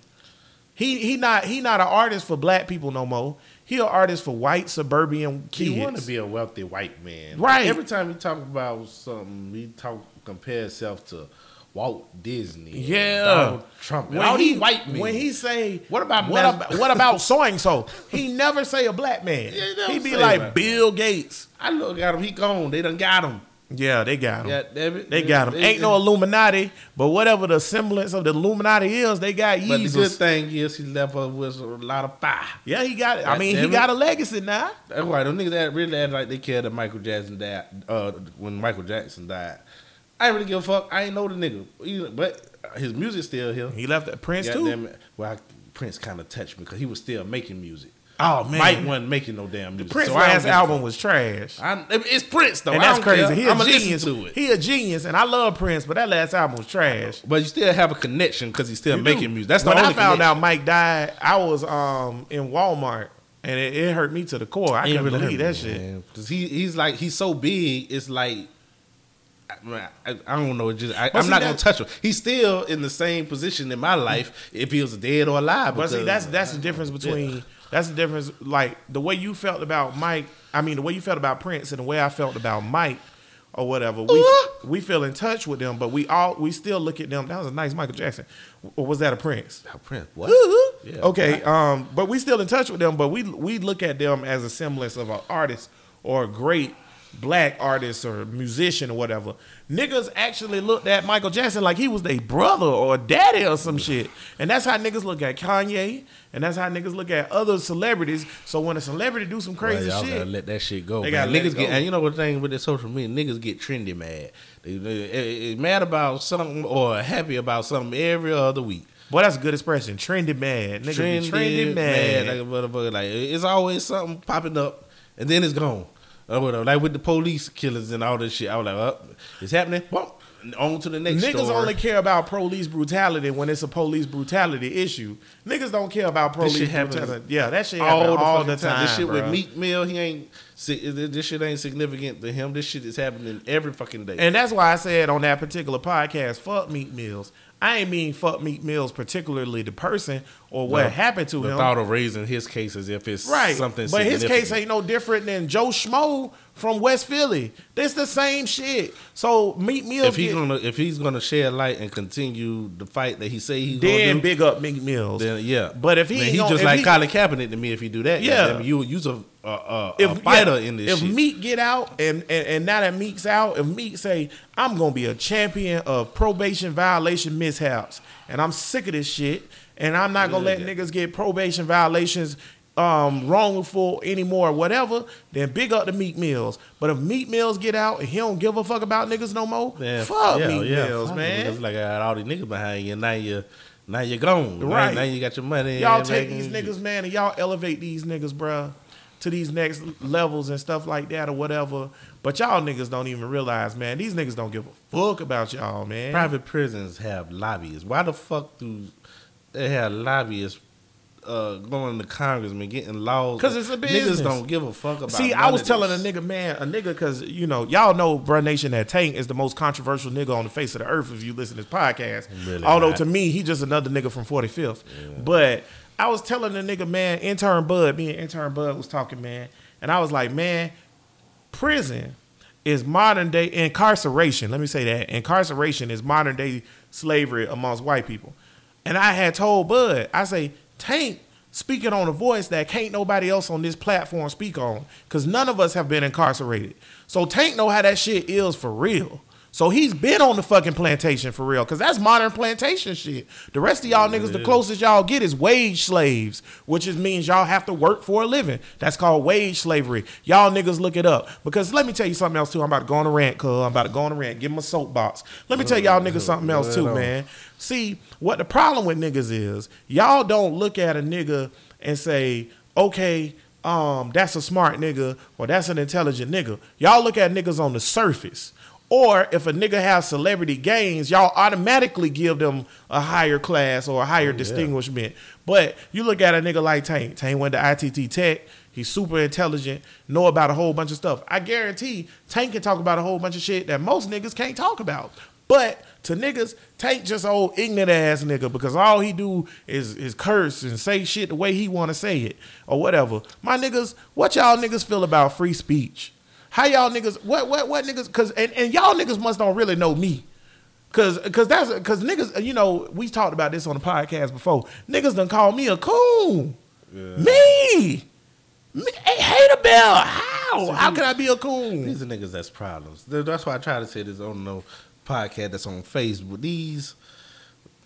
Speaker 3: He he not he not an artist for black people no more. He an artist for white suburban kids.
Speaker 4: He want to be a wealthy white man,
Speaker 3: Right.
Speaker 4: Every time he talk about something, he talk compare himself to Walt Disney,
Speaker 3: Yeah,
Speaker 4: Donald Trump, and all these white men.
Speaker 3: when he say
Speaker 4: What about
Speaker 3: what
Speaker 4: Mas-
Speaker 3: about, what about so and so, he never say a black man.
Speaker 4: Yeah, he
Speaker 3: he be like. Bill Gates.
Speaker 4: I look at him, he gone. They done got him.
Speaker 3: Yeah, they got him.
Speaker 4: Yeah, it.
Speaker 3: They got him.
Speaker 4: They-
Speaker 3: Ain't no Illuminati, but whatever the semblance of the Illuminati is, they got
Speaker 4: But the good thing is he left us with a lot of fire.
Speaker 3: Yeah, he got it. I mean, he got a legacy now.
Speaker 4: That's why them niggas that really act like they cared that Michael Jackson died uh, when Michael Jackson died. I ain't really give a fuck. I ain't know the nigga, but his music still here.
Speaker 3: He left that Prince too.
Speaker 4: Goddamn it. Well, I, Prince kind of touched me because he was still making music.
Speaker 3: Oh man,
Speaker 4: Mike wasn't making no damn music.
Speaker 3: Prince
Speaker 4: so
Speaker 3: last album was trash.
Speaker 4: I, it's Prince though,
Speaker 3: and that's crazy.
Speaker 4: He's
Speaker 3: He a genius.
Speaker 4: to it.
Speaker 3: He a genius, and I love Prince, but that last album was trash.
Speaker 4: But you still have a connection because he's still
Speaker 3: You
Speaker 4: making
Speaker 3: do.
Speaker 4: music. That's the
Speaker 3: when
Speaker 4: only
Speaker 3: I found
Speaker 4: connection.
Speaker 3: out Mike died. I was um in Walmart, and it, it hurt me to the core. I couldn't
Speaker 4: really
Speaker 3: believe that shit.
Speaker 4: Cause he he's like he's so big. It's like I, I, don't know. Just I, I'm
Speaker 3: see,
Speaker 4: not gonna touch him. He's still in the same position in my life if he was dead or alive.
Speaker 3: But see, that's that's the difference between that's the difference. Like the way you felt about Mike, I mean, the way you felt about Prince, and the way I felt about Mike, or whatever. We
Speaker 4: Ooh.
Speaker 3: we feel in touch with them, but we all we still look at them. That was a nice Michael Jackson, or was that a Prince?
Speaker 4: Oh, Prince. What? Yeah.
Speaker 3: Okay, um, but we still in touch with them, but we we look at them as a semblance of an artist or a great black artist or musician or whatever. Niggas actually looked at Michael Jackson like he was their brother or daddy or some shit. And that's how niggas look at Kanye, and that's how niggas look at other celebrities. So when a celebrity do some crazy
Speaker 4: Well, y'all
Speaker 3: shit,
Speaker 4: gotta let that shit go.
Speaker 3: They
Speaker 4: man.
Speaker 3: gotta let
Speaker 4: niggas
Speaker 3: it
Speaker 4: get,
Speaker 3: go.
Speaker 4: and you know what the thing with the social media, niggas get trendy mad. They, they, they- mad about something or happy about something every other week.
Speaker 3: boy, that's a good expression. Trendy mad, niggas trendy, trendy mad.
Speaker 4: like a motherfucker. Like it's always something popping up and then it's gone. Or whatever. Like with the police killers and all this shit. I was like, oh, it's happening. Bump. On to the next
Speaker 3: Niggas
Speaker 4: story.
Speaker 3: only care about police brutality when it's a police brutality issue. Niggas don't care about police brutality. Yeah, that shit
Speaker 4: all the,
Speaker 3: all the time.
Speaker 4: This shit with
Speaker 3: bruh.
Speaker 4: Meek Mill, he ain't. This shit ain't significant to him. This shit is happening every fucking day.
Speaker 3: And that's why I said on that particular podcast, fuck Meek Mills. I ain't mean fuck Meek Mills, particularly the person or what
Speaker 4: The-
Speaker 3: happened to
Speaker 4: the
Speaker 3: him.
Speaker 4: thought of raising his case as if it's
Speaker 3: right.
Speaker 4: something.
Speaker 3: but his case ain't no different than Joe Schmo from West Philly. This the same shit. So Meek Mills
Speaker 4: If he's
Speaker 3: get-
Speaker 4: gonna if he's gonna shed light and continue the fight that he say he's
Speaker 3: then
Speaker 4: gonna do,
Speaker 3: big up Meek Mills.
Speaker 4: then yeah.
Speaker 3: But if he
Speaker 4: he
Speaker 3: gonna-
Speaker 4: just like
Speaker 3: he-
Speaker 4: Colin Kaepernick to me if he do that,
Speaker 3: Yeah.
Speaker 4: yeah, you use a a, a,
Speaker 3: if
Speaker 4: a fighter
Speaker 3: yeah,
Speaker 4: in this
Speaker 3: if
Speaker 4: shit.
Speaker 3: Meek get out and, and and now that Meek's out, if Meek say I'm gonna be a champion of probation violation mishaps, and I'm sick of this shit, and I'm not gonna let
Speaker 4: Yeah.
Speaker 3: niggas get probation violations um wrongful anymore, whatever, then big up to Meek Mills. But if Meek Mills get out and he don't give a fuck about niggas no more,
Speaker 4: Man,
Speaker 3: fuck
Speaker 4: yeah,
Speaker 3: Meek
Speaker 4: yeah,
Speaker 3: Mills, man.
Speaker 4: It's like I got all these niggas behind you. Now you, now you're gone.
Speaker 3: Right.
Speaker 4: Now, you got your money.
Speaker 3: Y'all take these niggas, man, and y'all elevate these niggas, bruh, to these next levels and stuff like that or whatever. But y'all niggas don't even realize, man, these niggas don't give a fuck about y'all, man.
Speaker 4: Private prisons have lobbyists. Why the fuck do they have lobbyists uh, going to congressmen getting laws.
Speaker 3: Because it's a business.
Speaker 4: Niggas don't give a fuck about.
Speaker 3: See, I was telling a nigga, man, a nigga, because, you know, y'all know, bruh Nation, that Tank is the most controversial nigga on the face of the earth if you listen to this podcast.
Speaker 4: Really
Speaker 3: Although
Speaker 4: not.
Speaker 3: to me, he just another nigga from 45th. But I was telling the nigga, man, intern Bud, me and intern Bud was talking, man, and I was like, man, prison is modern day incarceration. Let me say that. Incarceration is modern day slavery amongst white people. And I had told Bud, I say, Tank speaking on a voice that can't nobody else on this platform speak on. Cause none of us have been incarcerated. So Tank know how that shit is for real. So he's been on the fucking plantation for real, cause that's modern plantation shit. The rest of y'all niggas, the closest y'all get is wage slaves, which is means y'all have to work for a living. That's called wage slavery. Y'all niggas look it up. Because let me tell you something else too. I'm about to go on a rant, cuz I'm about to go on a rant. Give him a soapbox. Let me tell y'all niggas something else too, man. See, what the problem with niggas is, y'all don't look at a nigga and say, okay, um, that's a smart nigga or that's an intelligent nigga. Y'all look at niggas on the surface. Or if a nigga has celebrity gains, y'all automatically give them a higher class or a higher oh, distinguishment. But you look at a nigga like Tank. Tank went to ITT Tech. He's super intelligent, know about a whole bunch of stuff. I guarantee Tank can talk about a whole bunch of shit that most niggas can't talk about. But to niggas, Tank just old ignorant ass nigga because all he do is is curse and say shit the way he want to say it or whatever. My niggas, what y'all niggas feel about free speech? How y'all niggas? What what what niggas? Cause and, and y'all niggas must don't really know me. Cause, cause that's cause niggas, you know, we talked about this on the podcast before. Niggas done called me a coon. Me, me, hey, hater bell. How? How can I be a coon?
Speaker 4: These are niggas that's problems. That's why I try to say this on no podcast that's on Facebook. These,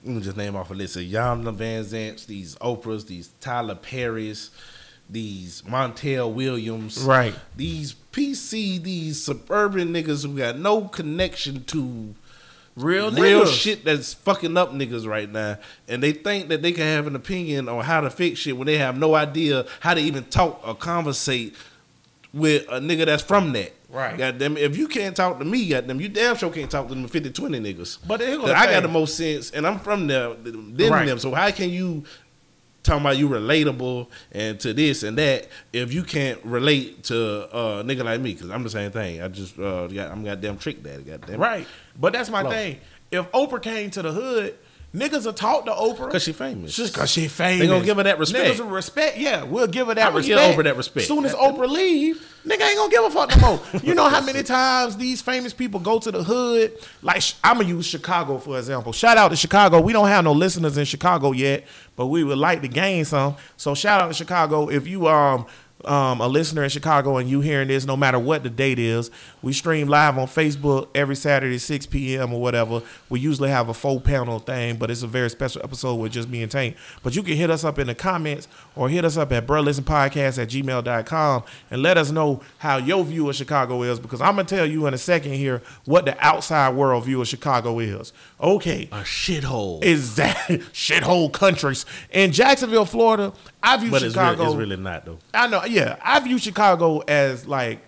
Speaker 4: let me just name off a list of Iyanla Vanzants, these Oprahs, these Tyler Perry's, these Montel Williams,
Speaker 3: Right.
Speaker 4: These PC, these suburban niggas who got no connection to
Speaker 3: Real
Speaker 4: real
Speaker 3: niggas.
Speaker 4: shit that's fucking up niggas right now, and they think that they can have an opinion on how to fix shit when they have no idea how to even talk or conversate with a nigga that's from that.
Speaker 3: Right.
Speaker 4: Goddamn, if you can't talk to me, goddamn, you damn sure can't talk to them 50, 20 niggas.
Speaker 3: But here go
Speaker 4: 'Cause
Speaker 3: the
Speaker 4: I got the most sense, and I'm from there than
Speaker 3: Right.
Speaker 4: them. So how can you talking about you relatable and to this and that if you can't relate to a nigga like me? Because I'm the same thing. I just uh, got, I'm goddamn trick daddy. Goddamn.
Speaker 3: Right. But that's my
Speaker 4: Lost.
Speaker 3: thing. If Oprah came to the hood, niggas will talk to Oprah.
Speaker 4: Because she famous.
Speaker 3: Just cause she famous.
Speaker 4: They gonna give her that respect.
Speaker 3: Niggas respect. Yeah, we'll give her that
Speaker 4: I'ma give
Speaker 3: respect.
Speaker 4: Oprah that respect.
Speaker 3: As soon as Oprah leave, nigga ain't gonna give a fuck no more. you know how many times these famous people go to the hood? Like I'm gonna use Chicago for example. Shout out to Chicago. We don't have no listeners in Chicago yet, but we would like to gain some. So shout out to Chicago. If you um um, a listener in Chicago and you hearing this, no matter what the date is, we stream live on Facebook every Saturday, 6 p.m. or whatever. We usually have a full panel thing, but it's a very special episode with just me and Tank. But you can hit us up in the comments or hit us up at Podcast at gmail.com and let us know how your view of Chicago is because I'm going to tell you in a second here what the outside world view of Chicago is. Okay.
Speaker 4: A shithole.
Speaker 3: Is that shithole countries in Jacksonville, Florida? I view
Speaker 4: but it's,
Speaker 3: Chicago.
Speaker 4: real, it's really not though.
Speaker 3: I know, yeah. I view Chicago as like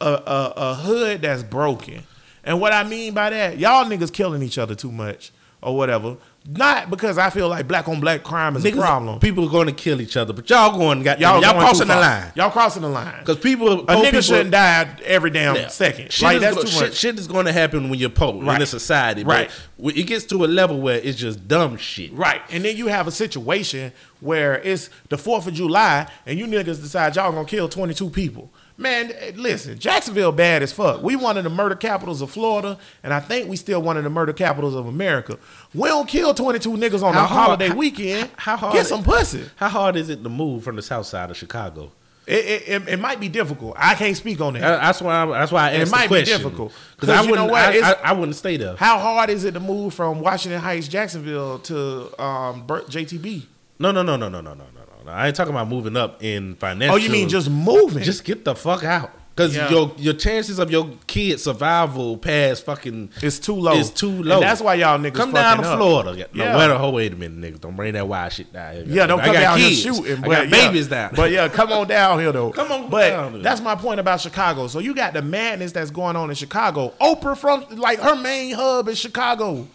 Speaker 3: a, a a hood that's broken. And what I mean by that, y'all niggas killing each other too much or whatever. Not because I feel like black on black crime is a problem.
Speaker 4: People are going to kill each other, but y'all going got y'all,
Speaker 3: Y'all,
Speaker 4: crossing the line
Speaker 3: Y'all crossing the line.
Speaker 4: because people.
Speaker 3: A nigga shouldn't die every damn
Speaker 4: Yeah.
Speaker 3: second.
Speaker 4: Shit
Speaker 3: like
Speaker 4: is
Speaker 3: that's
Speaker 4: go-
Speaker 3: too
Speaker 4: shit,
Speaker 3: much.
Speaker 4: shit is going to happen when you're poor in
Speaker 3: Right.
Speaker 4: a society.
Speaker 3: Right.
Speaker 4: It gets to a level where it's just dumb shit.
Speaker 3: Right. And then you have a situation where it's the 4th of July and you niggas decide y'all gonna kill 22 people. Man, eh, listen, Jacksonville bad as fuck. We one of the murder capitals of Florida, and I think we still one of the murder capitals of America. We don't kill 22 niggas on a holiday
Speaker 4: how,
Speaker 3: weekend.
Speaker 4: How hard?
Speaker 3: Get some pussy.
Speaker 4: How hard is it to move from the south side of Chicago?
Speaker 3: It, it, it, might be difficult. I can't speak on that.
Speaker 4: That's why. I, that's why I asked.
Speaker 3: It might be difficult
Speaker 4: because I wouldn't. I, I, I, wouldn't stay there.
Speaker 3: How hard is it to move from Washington Heights, Jacksonville, to um, JTB?
Speaker 4: No, no, no, no, no, no, no, no. I ain't talking about moving up in financial.
Speaker 3: Oh, you mean just moving?
Speaker 4: just get the fuck out? Because
Speaker 3: Yeah.
Speaker 4: your your chances of your kid survival past fucking
Speaker 3: It's too low.
Speaker 4: Is too
Speaker 3: And
Speaker 4: low.
Speaker 3: that's why y'all niggas
Speaker 4: come down to
Speaker 3: up.
Speaker 4: Florida. Yeah. No,
Speaker 3: Yeah.
Speaker 4: wait a, oh, wait a minute, nigga. Don't bring that wild shit down here.
Speaker 3: Yeah, don't
Speaker 4: I
Speaker 3: come
Speaker 4: got
Speaker 3: down
Speaker 4: kids.
Speaker 3: here shooting.
Speaker 4: I
Speaker 3: but
Speaker 4: got
Speaker 3: yeah.
Speaker 4: babies down.
Speaker 3: But yeah, come on down here though.
Speaker 4: Come on
Speaker 3: But
Speaker 4: down here.
Speaker 3: that's my point about Chicago. So you got the madness that's going on in Chicago. Oprah from like her main hub is Chicago.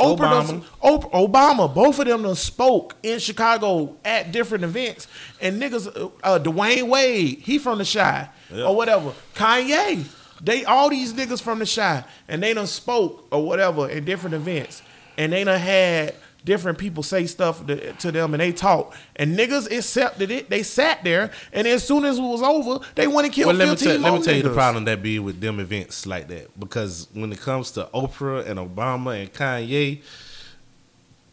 Speaker 3: Oprah
Speaker 4: Obama.
Speaker 3: Oprah, Obama, both of them done spoke in Chicago at different events. And niggas, uh, uh, Dwyane Wade, he from the Chi
Speaker 4: Yeah.
Speaker 3: or whatever. Kanye, they all these niggas from the Chi, and they done spoke or whatever in different events, and they done had different people say stuff to, to them, and they talk, and niggas accepted it. They sat there, and as soon as it was over, they went and killed
Speaker 4: Well, let me,
Speaker 3: 15
Speaker 4: tell, let me tell you the problem that be with them events like that. Because when it comes to Oprah and Obama and Kanye,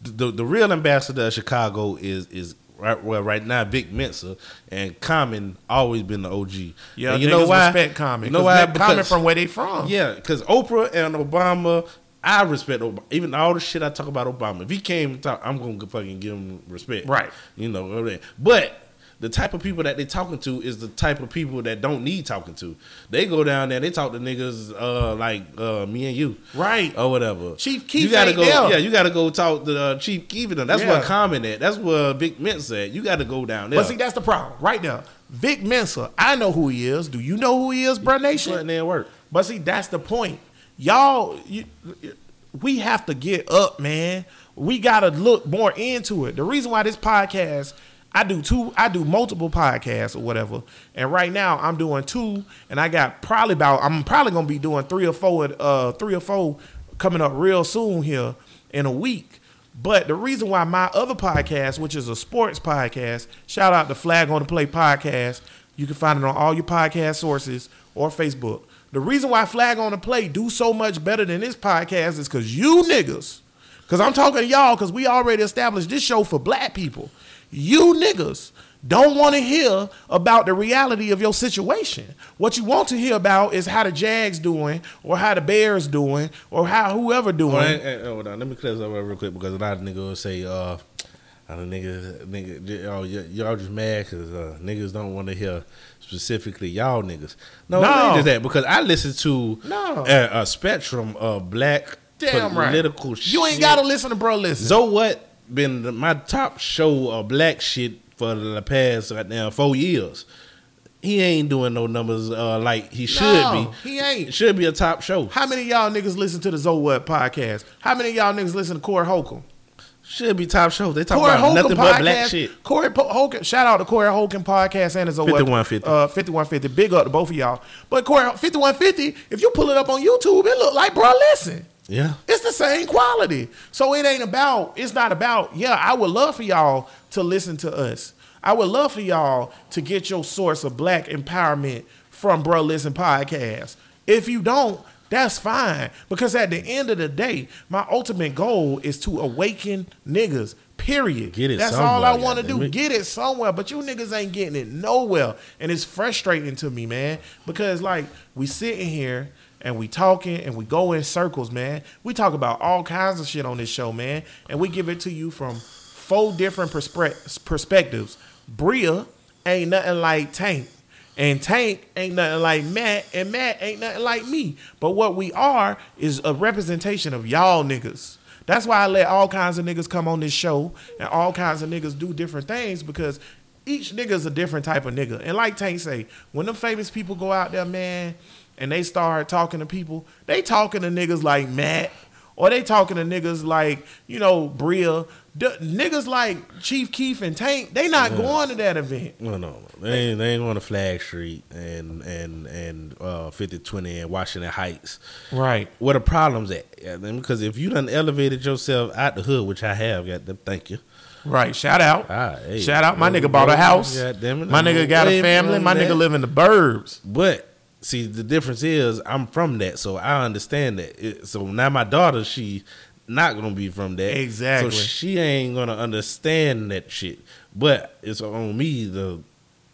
Speaker 4: the the real ambassador of Chicago is is right well right now Vic Mensa and Common always been the OG.
Speaker 3: Yeah,
Speaker 4: and you know why?
Speaker 3: respect Common.
Speaker 4: You know why?
Speaker 3: Common from where they from.
Speaker 4: yeah, because Oprah and Obama, I respect Obama. Even all the shit I talk about Obama. If he came and talk, I'm gonna fucking give him respect.
Speaker 3: Right.
Speaker 4: You know, but the type of people that they talking to is the type of people that don't need talking to. They go down there, they talk to niggas uh, like uh, me and you,
Speaker 3: Right.
Speaker 4: or whatever.
Speaker 3: Chief Keef
Speaker 4: you gotta go.
Speaker 3: there.
Speaker 4: Yeah, you gotta go talk to uh, Chief Keef. and. That's
Speaker 3: Yeah.
Speaker 4: where Common at. That's where Vic Mensa at. You got to go down there.
Speaker 3: But see, that's the problem right now. Vic Mensa, I know who he is. Do you know who he is, Bruh Nation?
Speaker 4: Putting in work.
Speaker 3: But see, that's the point. Y'all, you, we have to get up, man. We gotta look more into it. The reason why this podcast, I do two, I do multiple podcasts or whatever, and right now I'm doing two, and I got probably about, I'm probably gonna be doing three or four, uh, three or four coming up real soon here in a week. But the reason why my other podcast, which is a sports podcast, shout out to Flag on the Play podcast, you can find it on all your podcast sources or Facebook. The reason why Flag on the Play do so much better than this podcast is because you niggas, because I'm talking to y'all, because we already established this show for black people. You niggas don't want to hear about the reality of your situation. What you want to hear about is how the Jags doing, or how the Bears doing, or how whoever doing.
Speaker 4: Hey, hold on, let me clear this up real quick because a lot of niggas will say, uh, lot of niggas, nigga, y'all, y'all just mad because uh, niggas don't want to hear specifically y'all niggas. No,
Speaker 3: No.
Speaker 4: it that because I listen to
Speaker 3: No.
Speaker 4: a, a spectrum of black
Speaker 3: Damn right.
Speaker 4: political shit.
Speaker 3: You ain't gotta listen to bro. Listen.
Speaker 4: So what? Been the- my top show of black shit for the past right now four years. He ain't doing no numbers uh, like he should
Speaker 3: No,
Speaker 4: be.
Speaker 3: he ain't.
Speaker 4: Should be a top show.
Speaker 3: How many of y'all niggas listen to the Zo What podcast? How many of y'all niggas listen to Corey Holcomb?
Speaker 4: Should be top show. They talk
Speaker 3: Corey
Speaker 4: about
Speaker 3: Holcomb
Speaker 4: nothing
Speaker 3: podcast.
Speaker 4: but black shit.
Speaker 3: Corey Po- Holcomb. Shout out to Corey Holcomb podcast and his
Speaker 4: 5150.
Speaker 3: Uh, 5150. Big up to both of y'all. But Corey 5150, if you pull it up on YouTube, it look like bro. Listen.
Speaker 4: Yeah.
Speaker 3: It's the same quality. So it ain't about, it's not about, yeah, I would love for y'all to listen to us. I would love for y'all to get your source of black empowerment from Bruh Listen Podcast. If you don't, that's fine. Because at the end of the day, my ultimate goal is to awaken niggas. Period.
Speaker 4: Get it
Speaker 3: That's all I want to do.
Speaker 4: goddammit.
Speaker 3: Get it somewhere. But you niggas ain't getting it nowhere. And it's frustrating to me, man. Because like we sitting here and we talking and we go in circles, man. We talk about all kinds of shit on this show, man. And we give it to you from four different perspre- perspectives. Bria ain't nothing like Tank. And Tank ain't nothing like Matt, and Matt ain't nothing like me. But what we are is a representation of y'all niggas. That's why I let all kinds of niggas come on this show and all kinds of niggas do different things because each nigga's a different type of nigga. And like Tank say, when them famous people go out there, man, and they start talking to people, they talking to niggas like Matt, or they talking to niggas like, you know, Bria. D- niggas like Chief Keef and Tank, they not going to that event.
Speaker 4: No, no, they ain't, they ain't going to Flag Street and and and uh, fifty twenty and Washington Heights.
Speaker 3: Right.
Speaker 4: Where the problems at? Because if you done elevated yourself out the hood, which I have, got them. Thank you.
Speaker 3: Right. Shout out.
Speaker 4: Ah, hey.
Speaker 3: Shout out. My nigga bought a house.
Speaker 4: goddamn it,
Speaker 3: My nigga got a family. My
Speaker 4: that.
Speaker 3: nigga live in the burbs.
Speaker 4: But see, the difference is I'm from that, so I understand that. It, so now my daughter, she not gonna be from that,
Speaker 3: Exactly.
Speaker 4: So she ain't gonna understand that shit. But it's on me to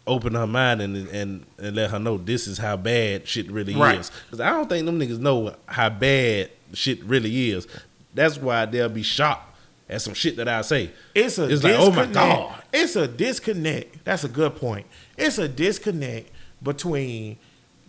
Speaker 4: open her mind and and and let her know this is how bad shit really
Speaker 3: Right.
Speaker 4: is. Because I don't think them niggas know how bad shit really is. That's why they'll be shocked at some shit that I say.
Speaker 3: It's a
Speaker 4: It's like, oh my. God.
Speaker 3: It's a disconnect. That's a good point. It's a disconnect between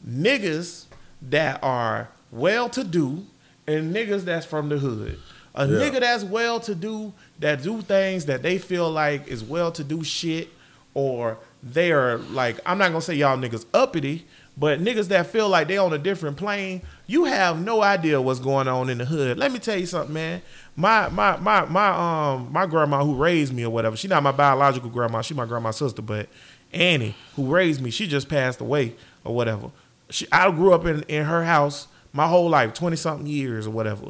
Speaker 3: niggas that are well to do and niggas that's from the hood. A
Speaker 4: Yeah.
Speaker 3: nigga that's well to do that do things that they feel like is well to do shit or they are like I'm not gonna say y'all niggas uppity, but niggas that feel like they on a different plane, you have no idea what's going on in the hood. Let me tell you something, man. My my my my um my grandma who raised me or whatever, she not my biological grandma, she my grandma's sister, but Annie, who raised me, she just passed away or whatever. She I grew up in, in her house my whole life, twenty something years or whatever.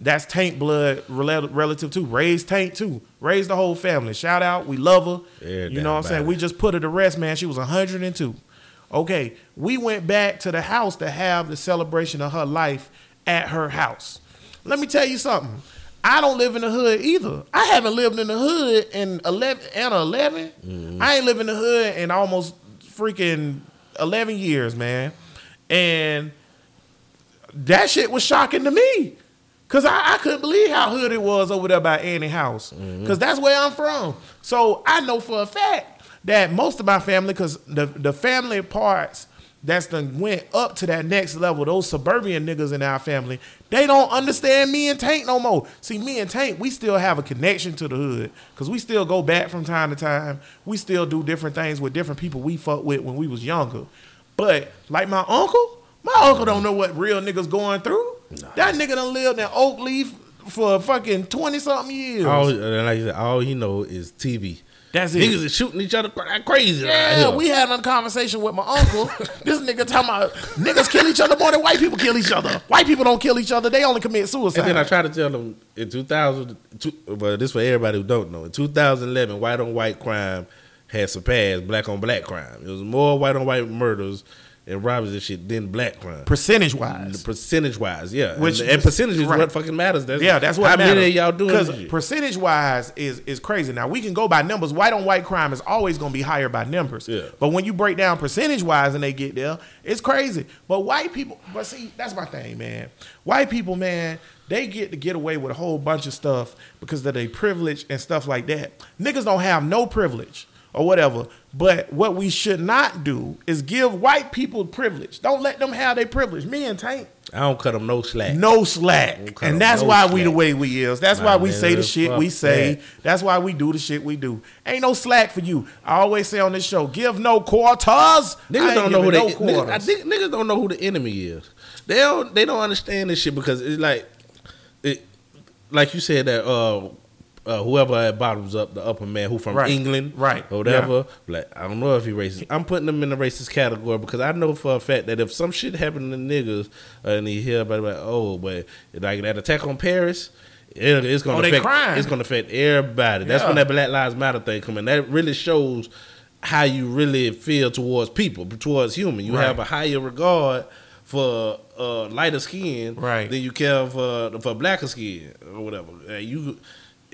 Speaker 3: That's Tank blood relative to raised Tank too. Raised the whole family. Shout out, we love her.
Speaker 4: Yeah,
Speaker 3: you know what I'm saying?
Speaker 4: body.
Speaker 3: We just put her to rest, man. She was 102. Okay, we went back to the house to have the celebration of her life at her house. Let me tell you something. I don't live in the hood either. I haven't lived in the hood in 11 and 11.
Speaker 4: Mm-hmm.
Speaker 3: I ain't lived in the hood in almost freaking 11 years, man. And that shit was shocking to me. Cause I, I couldn't believe how hood it was over there by Annie House. Mm-hmm. Cause that's where I'm from. So I know for a fact that most of my family, cause the the family parts that's done went up to that next level, those suburban niggas in our family, they don't understand me and Tank no more. See, me and Tank, we still have a connection to the hood. Cause we still go back from time to time. We still do different things with different people we fuck with when we was younger. But like my uncle, my uncle don't know what real niggas going through. That nigga done lived in Oakleaf for fucking twenty something years.
Speaker 4: All, and like I said, all he know is TV.
Speaker 3: That's it.
Speaker 4: Niggas is shooting each other crazy.
Speaker 3: yeah,
Speaker 4: right
Speaker 3: we had a conversation with my uncle. this nigga talking about niggas kill each other more than white people kill each other. White people don't kill each other; they only commit suicide.
Speaker 4: And then I try to tell them in 2000, two, well, this for everybody who don't know. In 2011, white on white crime had surpassed black on black crime. It was more white on white murders and robberies and shit than black crime.
Speaker 3: percentage wise.
Speaker 4: Percentage wise, yeah.
Speaker 3: Which
Speaker 4: and, and percentage is
Speaker 3: right.
Speaker 4: what fucking matters. That's,
Speaker 3: Yeah, that's what
Speaker 4: how
Speaker 3: matters.
Speaker 4: many of y'all doing
Speaker 3: Because percentage wise is is crazy. Now we can go by numbers. White on white crime is always going to be higher by numbers.
Speaker 4: Yeah.
Speaker 3: But when you break down percentage wise and they get there, it's crazy. But white people, but see, that's my thing, man. White people, man, they get to get away with a whole bunch of stuff because of their privilege and stuff like that. Niggas don't have no privilege or whatever. But what we should not do is give white people privilege. Don't let them have their privilege. Me and Tank,
Speaker 4: I don't cut them no slack.
Speaker 3: no slack. And that's
Speaker 4: no
Speaker 3: why we the way we is. That's
Speaker 4: Nah,
Speaker 3: why we say the shit we say.
Speaker 4: that.
Speaker 3: That's why we do the shit we do. Ain't no slack for you. I always say on this show, give no quarters.
Speaker 4: Niggas don't know who
Speaker 3: giving
Speaker 4: they
Speaker 3: no
Speaker 4: niggas, I think niggas don't know who the enemy is. They don't they don't understand this shit because it's like it like you said that uh uh, whoever at bottoms up, the upper man who from
Speaker 3: Right.
Speaker 4: England,
Speaker 3: Right.
Speaker 4: or whatever. Like I don't know if he racist. I'm putting them in the racist category because I know for a fact that if some shit happened to niggas uh, and he hear about it, like, oh, but like that attack on Paris, it, it's gonna
Speaker 3: Oh,
Speaker 4: affect it's gonna affect everybody. That's
Speaker 3: Yeah.
Speaker 4: when that Black Lives Matter thing come in. That really shows how you really feel towards people, towards human. You
Speaker 3: Right.
Speaker 4: have a higher regard for uh, lighter skin
Speaker 3: Right.
Speaker 4: than you care for for blacker skin or whatever. You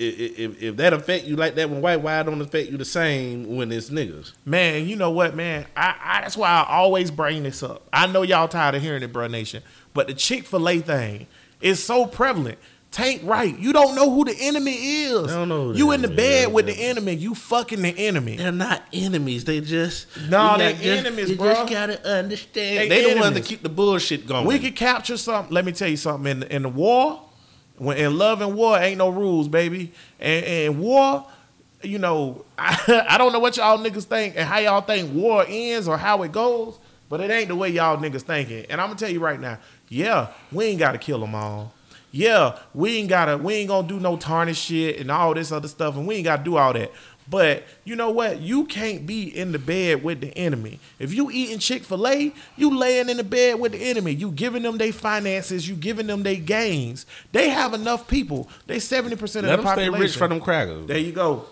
Speaker 4: if, if that affect you like that when white, why don't affect you the same when it's niggas?
Speaker 3: Man, you know what, man? I, I that's why I always bring this up. I know y'all tired of hearing it, bro nation. But the Chick fil A thing is so prevalent. Tank right. You don't know who the enemy is.
Speaker 4: I don't know who
Speaker 3: you in the
Speaker 4: enemy
Speaker 3: bed
Speaker 4: is,
Speaker 3: with
Speaker 4: man.
Speaker 3: the enemy. You fucking the enemy.
Speaker 4: They're not enemies. They just
Speaker 3: No,
Speaker 4: you
Speaker 3: they
Speaker 4: got- just-
Speaker 3: enemies,
Speaker 4: you
Speaker 3: bro.
Speaker 4: just gotta understand.
Speaker 3: They
Speaker 4: They, the ones
Speaker 3: enemies.
Speaker 4: that keep the bullshit going.
Speaker 3: We could capture something. Let me tell you something. In in the war, when in love and war, ain't no rules, baby. And, and war, you know, I, I don't know what y'all niggas think and how y'all think war ends or how it goes, but it ain't the way y'all niggas thinking. And I'm gonna tell you right now, yeah, we ain't gotta kill them all. Yeah, we ain't gotta, we ain't gonna do no tarnish shit and all this other stuff, and we ain't gotta do all that. But you know what? You can't be in the bed with the enemy. If you eating Chick Fil A, you laying in the bed with the enemy. You giving them their finances. You giving them their gains. They have enough people. They seventy percent of
Speaker 4: let
Speaker 3: the
Speaker 4: them stay
Speaker 3: population.
Speaker 4: rich for them crackers.
Speaker 3: There you go.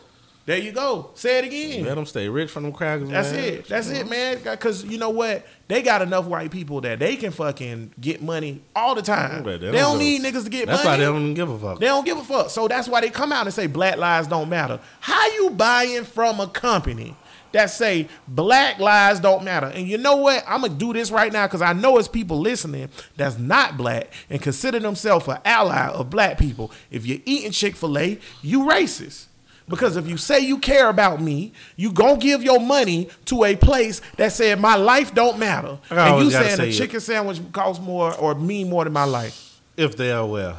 Speaker 3: There you go. Say it again.
Speaker 4: Let them stay rich from them crackers.
Speaker 3: That's
Speaker 4: man.
Speaker 3: it. That's it, uh-huh. man. Because you know what? They got enough white people that they can fucking get money all the time. They,
Speaker 4: they
Speaker 3: don't
Speaker 4: don't
Speaker 3: need niggas to get
Speaker 4: That's
Speaker 3: money.
Speaker 4: That's why they don't give a fuck.
Speaker 3: They don't give a fuck. So that's why they come out and say black lives don't matter. How you buying from a company that say black lives don't matter? And you know what? I'm gonna do this right now because I know it's people listening that's not black and consider themselves an ally of black people. If you're eating Chick Fil A, you racist. Because if you say you care about me, you gonna give your money to a place that said my life don't matter, and you saying
Speaker 4: say
Speaker 3: a
Speaker 4: it.
Speaker 3: chicken sandwich costs more or mean more than my life.
Speaker 4: If they are aware.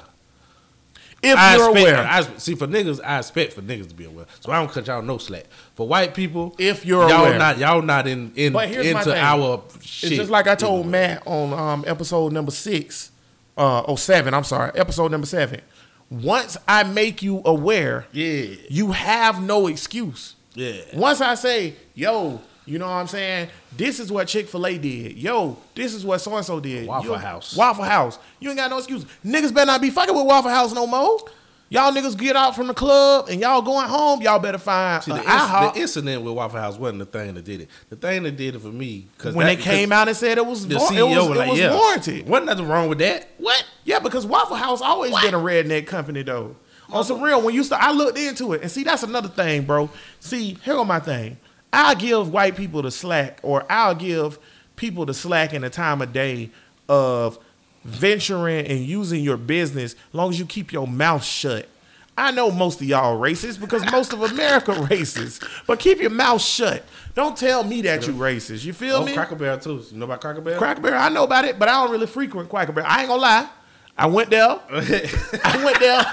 Speaker 3: If
Speaker 4: I
Speaker 3: you're
Speaker 4: expect,
Speaker 3: aware,
Speaker 4: I, see, for niggas, I expect for niggas to be aware. So I don't cut y'all no slack. For white people,
Speaker 3: If you're
Speaker 4: y'all
Speaker 3: aware.
Speaker 4: not y'all not in, in
Speaker 3: But here's my
Speaker 4: into our shit.
Speaker 3: It's just like I told Matt on um, episode number six, uh, oh seven. I'm sorry, episode number seven. Once I make you aware,
Speaker 4: Yeah.
Speaker 3: you have no excuse.
Speaker 4: Yeah.
Speaker 3: Once I say, yo, you know what I'm saying? This is what Chick Fil A did. Yo, this is what so and so did.
Speaker 4: Waffle
Speaker 3: You-
Speaker 4: House.
Speaker 3: Waffle House. You ain't got no excuse. Niggas better not be fucking with Waffle House no more. Y'all niggas get out from the club and y'all going home. Y'all better find
Speaker 4: See, the,
Speaker 3: IHOP.
Speaker 4: inc- the incident with Waffle House wasn't the thing that did it. The thing that did it for me because
Speaker 3: when they came out and said it was,
Speaker 4: the
Speaker 3: var-
Speaker 4: CEO
Speaker 3: it was,
Speaker 4: was
Speaker 3: it
Speaker 4: like,
Speaker 3: was
Speaker 4: yeah,
Speaker 3: warranted.
Speaker 4: wasn't nothing wrong with that. What?
Speaker 3: Yeah, because Waffle House always been a redneck company though. On some real, when you start, I looked into it and see that's another thing, bro. See, here go my thing. I'll give white people the slack, or I'll give people the slack in the time of day of venturing and using your business, as long as you keep your mouth shut. I know most of y'all racist because most of America racist, but keep your mouth shut. Don't tell me that you racist. You feel
Speaker 4: Oh,
Speaker 3: me?
Speaker 4: Cracker Barrel too. You know about Cracker Barrel?
Speaker 3: Cracker Barrel, I know about it, but I don't really frequent Cracker Barrel. I ain't gonna lie. I went there. I went there.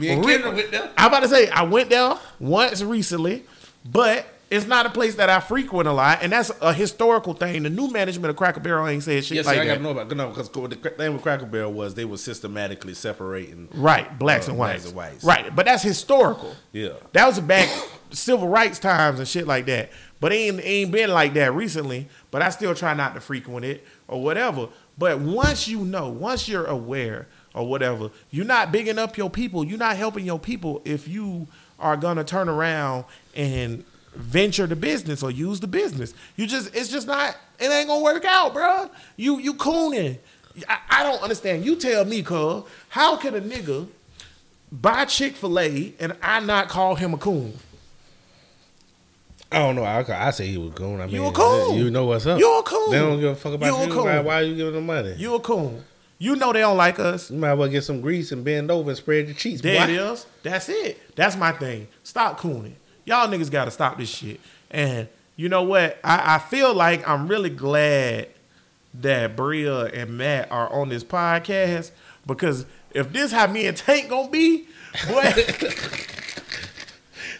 Speaker 4: Me and Kendra went there.
Speaker 3: I'm about to say I went there once recently, but it's not a place that I frequent a lot, and that's a historical thing. The new management of Cracker Barrel ain't said shit
Speaker 4: Yes,
Speaker 3: like
Speaker 4: I gotta know about no because the thing with Cracker Barrel was they were systematically separating.
Speaker 3: Right, blacks
Speaker 4: Uh,
Speaker 3: and
Speaker 4: blacks
Speaker 3: whites.
Speaker 4: and whites.
Speaker 3: Right, but that's historical.
Speaker 4: Yeah.
Speaker 3: That was back civil rights times and shit like that. But it ain't, it ain't been like that recently. But I still try not to frequent it or whatever. But once you know, once you're aware or whatever, you're not bigging up your people. You're not helping your people if you are gonna turn around and venture the business or use the business. You just it's just not it ain't gonna work out, bro. You you cooning. I, I don't understand. You tell me, cuz, how can a nigga buy Chick-fil-A and I not call him a coon?
Speaker 4: I don't know. I, I say he was coon. I mean,
Speaker 3: You a coon.
Speaker 4: You know what's up.
Speaker 3: You a coon.
Speaker 4: They don't give a fuck about
Speaker 3: You a
Speaker 4: you. Why, why you giving them money?
Speaker 3: You a coon. You know they don't like us.
Speaker 4: You might as well get some grease and bend over and spread your cheeks.
Speaker 3: There
Speaker 4: boy.
Speaker 3: it is. That's it. That's my thing. Stop cooning. Y'all niggas gotta stop this shit. And you know what? I, I feel like I'm really glad that Bria and Matt are on this podcast because if this how me and Tank gonna be, boy,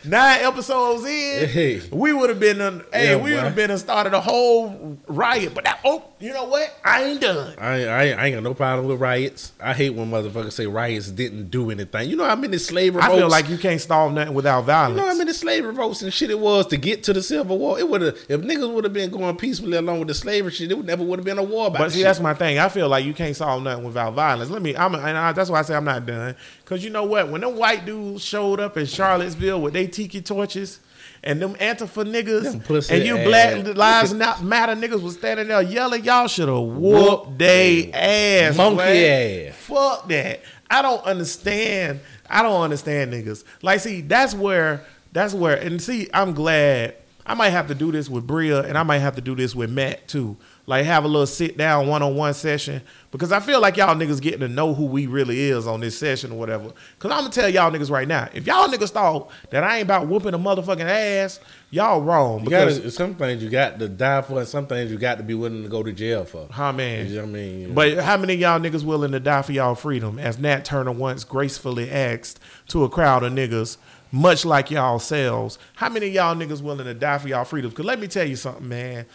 Speaker 3: nine episodes in,
Speaker 4: Hey.
Speaker 3: we would have been, a, hey,
Speaker 4: Yeah,
Speaker 3: we would have been and started a whole riot. But that, oh, you know what? I ain't done.
Speaker 4: I, ain't- I, I ain't got no problem with riots. I hate when motherfuckers say riots didn't do anything. You know how many slave revolts?
Speaker 3: I feel like you can't stall nothing without violence.
Speaker 4: you know how many slave revolts and shit it was to get to the Civil War. It would have if niggas would have been going peacefully along with the slavery shit. It would never would have been a war.
Speaker 3: But see,
Speaker 4: shit.
Speaker 3: that's my thing. I feel like you can't solve nothing without violence. Let me. I'm. And I, that's why I say I'm not done. Cause you know what? When them white dudes showed up in Charlottesville with they tiki torches. And them Antifa niggas and you
Speaker 4: ass-
Speaker 3: Black Lives Not Matter niggas was standing there yelling, y'all should have whooped they ass.
Speaker 4: Monkey ass.
Speaker 3: Fuck that. I don't understand. I don't understand niggas. Like, see, that's where that's where and see, I'm glad I might have to do this with Bria and I might have to do this with Matt too. Like have a little sit down one on one session. Because I feel like y'all niggas getting to know who we really is on this session or whatever. Cause I'm gonna tell y'all niggas right now, if y'all niggas thought that I ain't about whooping a motherfucking ass, y'all wrong.
Speaker 4: You
Speaker 3: Because
Speaker 4: gotta, some things you got to die for, and some things you got to be willing to go to jail for.
Speaker 3: Huh, man.
Speaker 4: You know I mean? You know.
Speaker 3: But how many of y'all niggas willing to die for y'all freedom? As Nat Turner once gracefully asked to a crowd of niggas, much like y'all selves, how many of y'all niggas willing to die for y'all freedom? Because let me tell you something, man.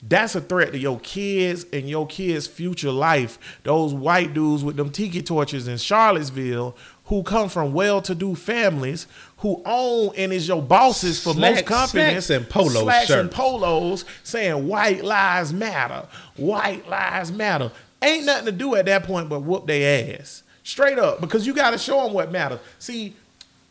Speaker 3: That's a threat to your kids and your kids' future life. Those white dudes with them tiki torches in Charlottesville who come from well-to-do families who own and is your bosses for most companies.
Speaker 4: slacks and polo
Speaker 3: Slacks and polos saying white lives matter. White lives matter. Ain't nothing to do at that point but whoop their ass. Straight up. Because you got to show them what matters. See,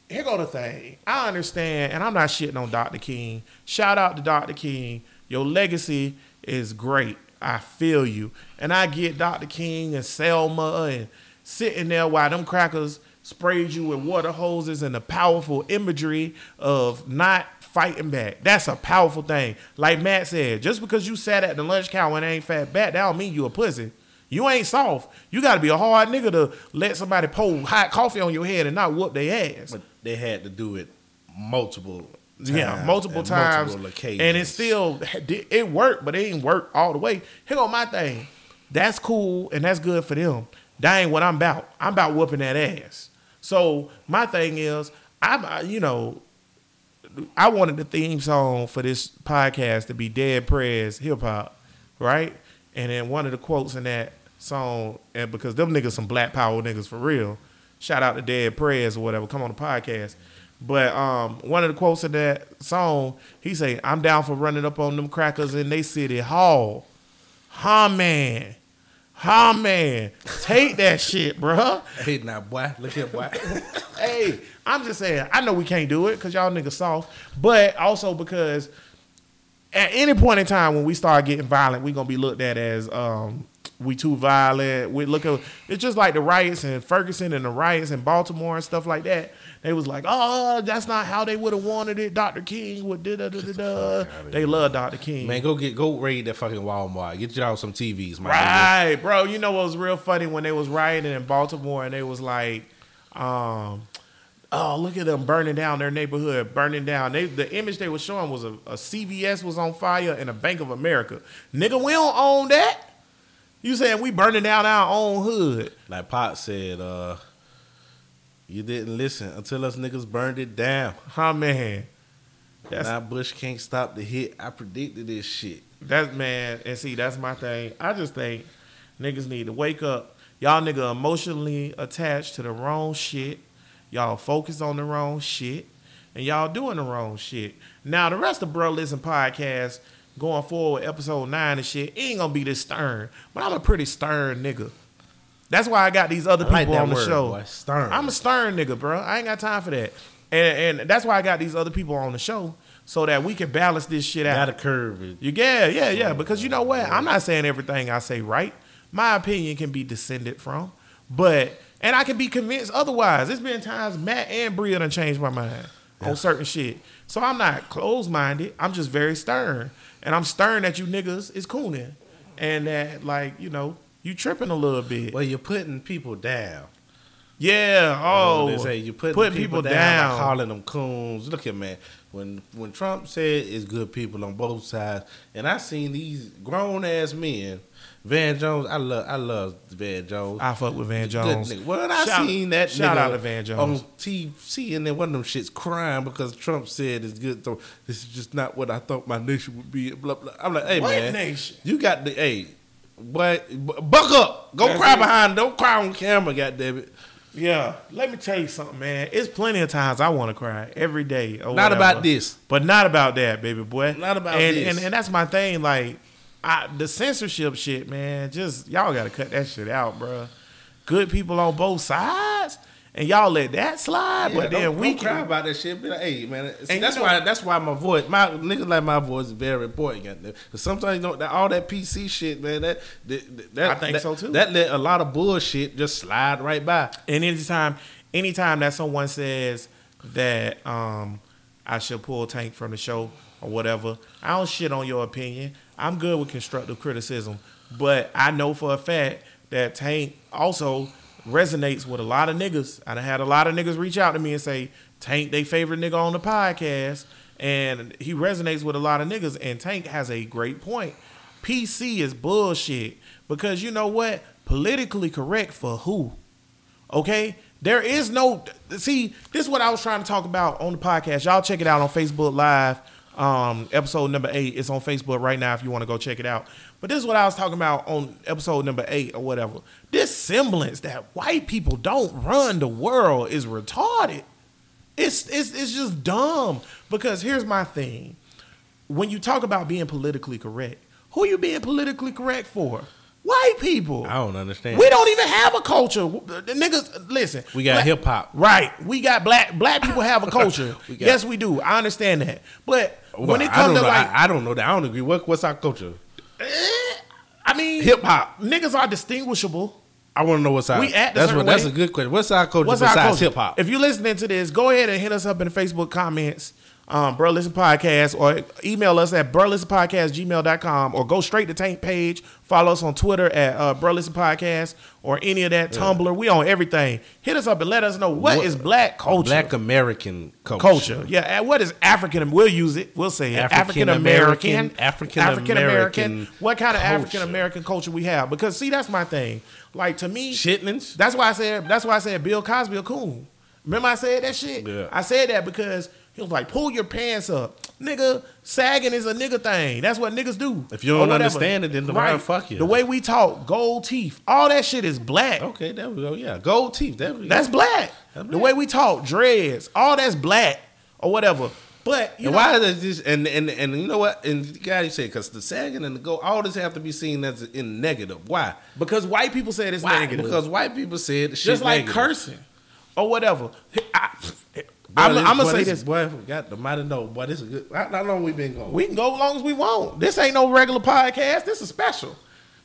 Speaker 3: here go the thing. I understand, and I'm not shitting on Dr. King. Shout out to Dr. King. Your legacy is great. I feel you. And I get Dr. King and Selma and sitting there while them crackers sprayed you with water hoses and the powerful imagery of not fighting back. That's a powerful thing. Like Matt said, just because you sat at the lunch counter and ain't fat back, that don't mean you a pussy. You ain't soft. You gotta be a hard nigga to let somebody pour hot coffee on your head and not whoop their ass.
Speaker 4: But they had to do it multiple.
Speaker 3: Yeah, multiple times,
Speaker 4: multiple
Speaker 3: and it still it worked, but it ain't work all the way. Here go my thing. That's cool and that's good for them. That ain't what I'm about. I'm about whooping that ass. So my thing is, I'm you know, I wanted the theme song for this podcast to be Dead Prez Hip Hop, right? And then one of the quotes in that song, and because them niggas some black power niggas for real. Shout out to Dead Prez or whatever. Come on the podcast. But um, one of the quotes in that song, he say, "I'm down for running up on them crackers in they city hall." Huh, man. Huh, man. Take that shit, bruh.
Speaker 4: Hey, now, boy, look here, boy.
Speaker 3: hey, I'm just saying, I know we can't do it because y'all niggas soft, but also because at any point in time when we start getting violent, we gonna be looked at as um we too violent. We look at it's just like the riots in Ferguson and the riots in Baltimore and stuff like that. They was like, oh, that's not how they would have wanted it. Dr. King would da da da da da. They love Dr. King.
Speaker 4: Man, go get go raid that fucking Walmart. Get y'all some TVs, man.
Speaker 3: Right, bro. You know what was real funny when they was rioting in Baltimore and they was like, um, oh, look at them burning down their neighborhood, burning down. They the image they were showing was a, a CVS was on fire and a Bank of America. Nigga, we don't own that. You saying we burning down our own hood?
Speaker 4: Like Pop said, uh, you didn't listen until us niggas burned it down.
Speaker 3: Huh, man. That's
Speaker 4: now Bush can't stop the hit. I predicted this shit.
Speaker 3: That's man, and see, that's my thing. I just think niggas need to wake up. Y'all nigga emotionally attached to the wrong shit. Y'all focus on the wrong shit, and y'all doing the wrong shit. Now the rest of Bruh Listen podcast going forward, episode nine and shit, ain't gonna be this stern. But I'm a pretty stern nigga. That's why I got these other
Speaker 4: I like
Speaker 3: people on the
Speaker 4: word,
Speaker 3: show.
Speaker 4: boy, stern.
Speaker 3: I'm a stern nigga, bro. I ain't got time for that. and and that's why I got these other people on the show so that we can balance this shit out.
Speaker 4: Gotta curve it.
Speaker 3: You yeah, yeah, yeah. Because you know what? I'm not saying everything I say right. My opinion can be descended from, but and I can be convinced otherwise. There's been times Matt and Bria done changed my mind on certain shit. So I'm not closed minded. I'm just very stern, and I'm stern that you niggas is cooning, and that like you know you tripping a little bit.
Speaker 4: Well, you're putting people down.
Speaker 3: Yeah. Oh,
Speaker 4: they say you're putting,
Speaker 3: putting
Speaker 4: people,
Speaker 3: people
Speaker 4: down,
Speaker 3: down.
Speaker 4: calling them coons. Look at man, when when Trump said it's good people on both sides, and I seen these grown ass men, Van Jones. I love I love Van Jones.
Speaker 3: I fuck with Van
Speaker 4: Good
Speaker 3: Jones.
Speaker 4: nigga. Well, I
Speaker 3: Shout-
Speaker 4: seen that
Speaker 3: shout out to Van Jones.
Speaker 4: on TV, and then one of them shits crying because Trump said it's good. So this is just not what I thought my nation would be. Blah blah. I'm like, hey
Speaker 3: What
Speaker 4: man,
Speaker 3: nation?
Speaker 4: you got the hey, but buck up, go
Speaker 3: That's
Speaker 4: cry
Speaker 3: it.
Speaker 4: behind, don't cry on camera, goddamn it.
Speaker 3: Yeah, let me tell you something, man. It's plenty of times I want to cry every day. Or
Speaker 4: Not
Speaker 3: whatever.
Speaker 4: about this.
Speaker 3: but not about that, baby boy.
Speaker 4: Not about
Speaker 3: and,
Speaker 4: this.
Speaker 3: And, and that's my thing. Like, I, the censorship shit, man. Just y'all got to cut that shit out, bro. Good people on both sides, and y'all let that slide. but then
Speaker 4: don't,
Speaker 3: we
Speaker 4: don't cry about that shit. Be like, hey man, see, that's
Speaker 3: you know-
Speaker 4: why that's why my voice, my niggas like my voice is very important. Cause sometimes you don't that, all that PC shit, man. That, that, that
Speaker 3: I think
Speaker 4: that-
Speaker 3: so, too.
Speaker 4: That let a lot of bullshit just slide right by.
Speaker 3: And anytime, anytime that someone says that um, I should pull Tank from the show or whatever, I don't shit on your opinion. I'm good with constructive criticism, but I know for a fact that Tank also resonates with a lot of niggas. I done had a lot of niggas reach out to me and say Tank they favorite nigga on the podcast, and he resonates with a lot of niggas. And Tank has a great point. PC is bullshit because you know what? Politically correct for who? Okay? There is no see, this is what I was trying to talk about on the podcast. Y'all check it out on Facebook Live. Um, episode number eight. It's on Facebook right now if you want to go check it out. But this is what I was talking about on episode number eight or whatever. This semblance that white people don't run the world is retarded. It's it's it's just dumb. Because here's my thing. When you talk about being politically correct, who you being politically correct for? White people.
Speaker 4: I don't understand.
Speaker 3: We don't even have a culture. The niggas, listen.
Speaker 4: We got hip hop.
Speaker 3: Right. We got black black people have a culture.
Speaker 4: We got-
Speaker 3: yes, we do. I understand that. But
Speaker 4: Well,
Speaker 3: when it comes to
Speaker 4: know.
Speaker 3: like,
Speaker 4: I, I don't know that. I don't agree. What, what's our culture?
Speaker 3: Eh, I mean,
Speaker 4: Hip hop.
Speaker 3: niggas are distinguishable.
Speaker 4: I want to know what's our.
Speaker 3: We act
Speaker 4: that's what. That's a good question. What's our culture
Speaker 3: What's
Speaker 4: besides hip hop?
Speaker 3: If you're listening to this, go ahead and hit us up in the Facebook comments, um, Bruh Listen Podcast, or email us at brolistenpodcastgmail.com or go straight to Tank page. Follow us on Twitter at uh, Podcast, or any of that Tumblr. We on everything. Hit us up and let us know what
Speaker 4: What-
Speaker 3: is black culture.
Speaker 4: Black American culture.
Speaker 3: culture. Yeah, and what is African? We'll use it. We'll say. African American.
Speaker 4: African- African-American
Speaker 3: What kind of. African American culture we have? Because see, that's my thing. Like to me,
Speaker 4: Chitlins.
Speaker 3: that's why I said. That's why I said Bill Cosby a coon. Remember I said that shit.
Speaker 4: Yeah.
Speaker 3: I said that because he was like, "Pull your pants up, nigga." Sagging is a nigga thing. That's what niggas do.
Speaker 4: If you don't understand it, then the word fuck you.
Speaker 3: The way we talk, gold teeth, all that shit is black.
Speaker 4: Okay, there we go. Yeah, gold teeth. Go.
Speaker 3: That's black.
Speaker 4: That's
Speaker 3: The
Speaker 4: black.
Speaker 3: way we talk, dreads, all that's black or whatever. But you
Speaker 4: and
Speaker 3: know,
Speaker 4: why is this? And and and you know what? And you gotta say because the sagging and the gold, all this have to be seen as in negative. Why?
Speaker 3: because white people said it's
Speaker 4: Why?
Speaker 3: negative.
Speaker 4: Because white people said
Speaker 3: just like
Speaker 4: negative.
Speaker 3: cursing or whatever. I,
Speaker 4: Boy,
Speaker 3: am
Speaker 4: this-
Speaker 3: gonna say
Speaker 4: this,
Speaker 3: this.
Speaker 4: Boy, got the mighty know. Boy, this is good. How, how long we been going?
Speaker 3: We can go as long as we want. This ain't no regular podcast. This is special.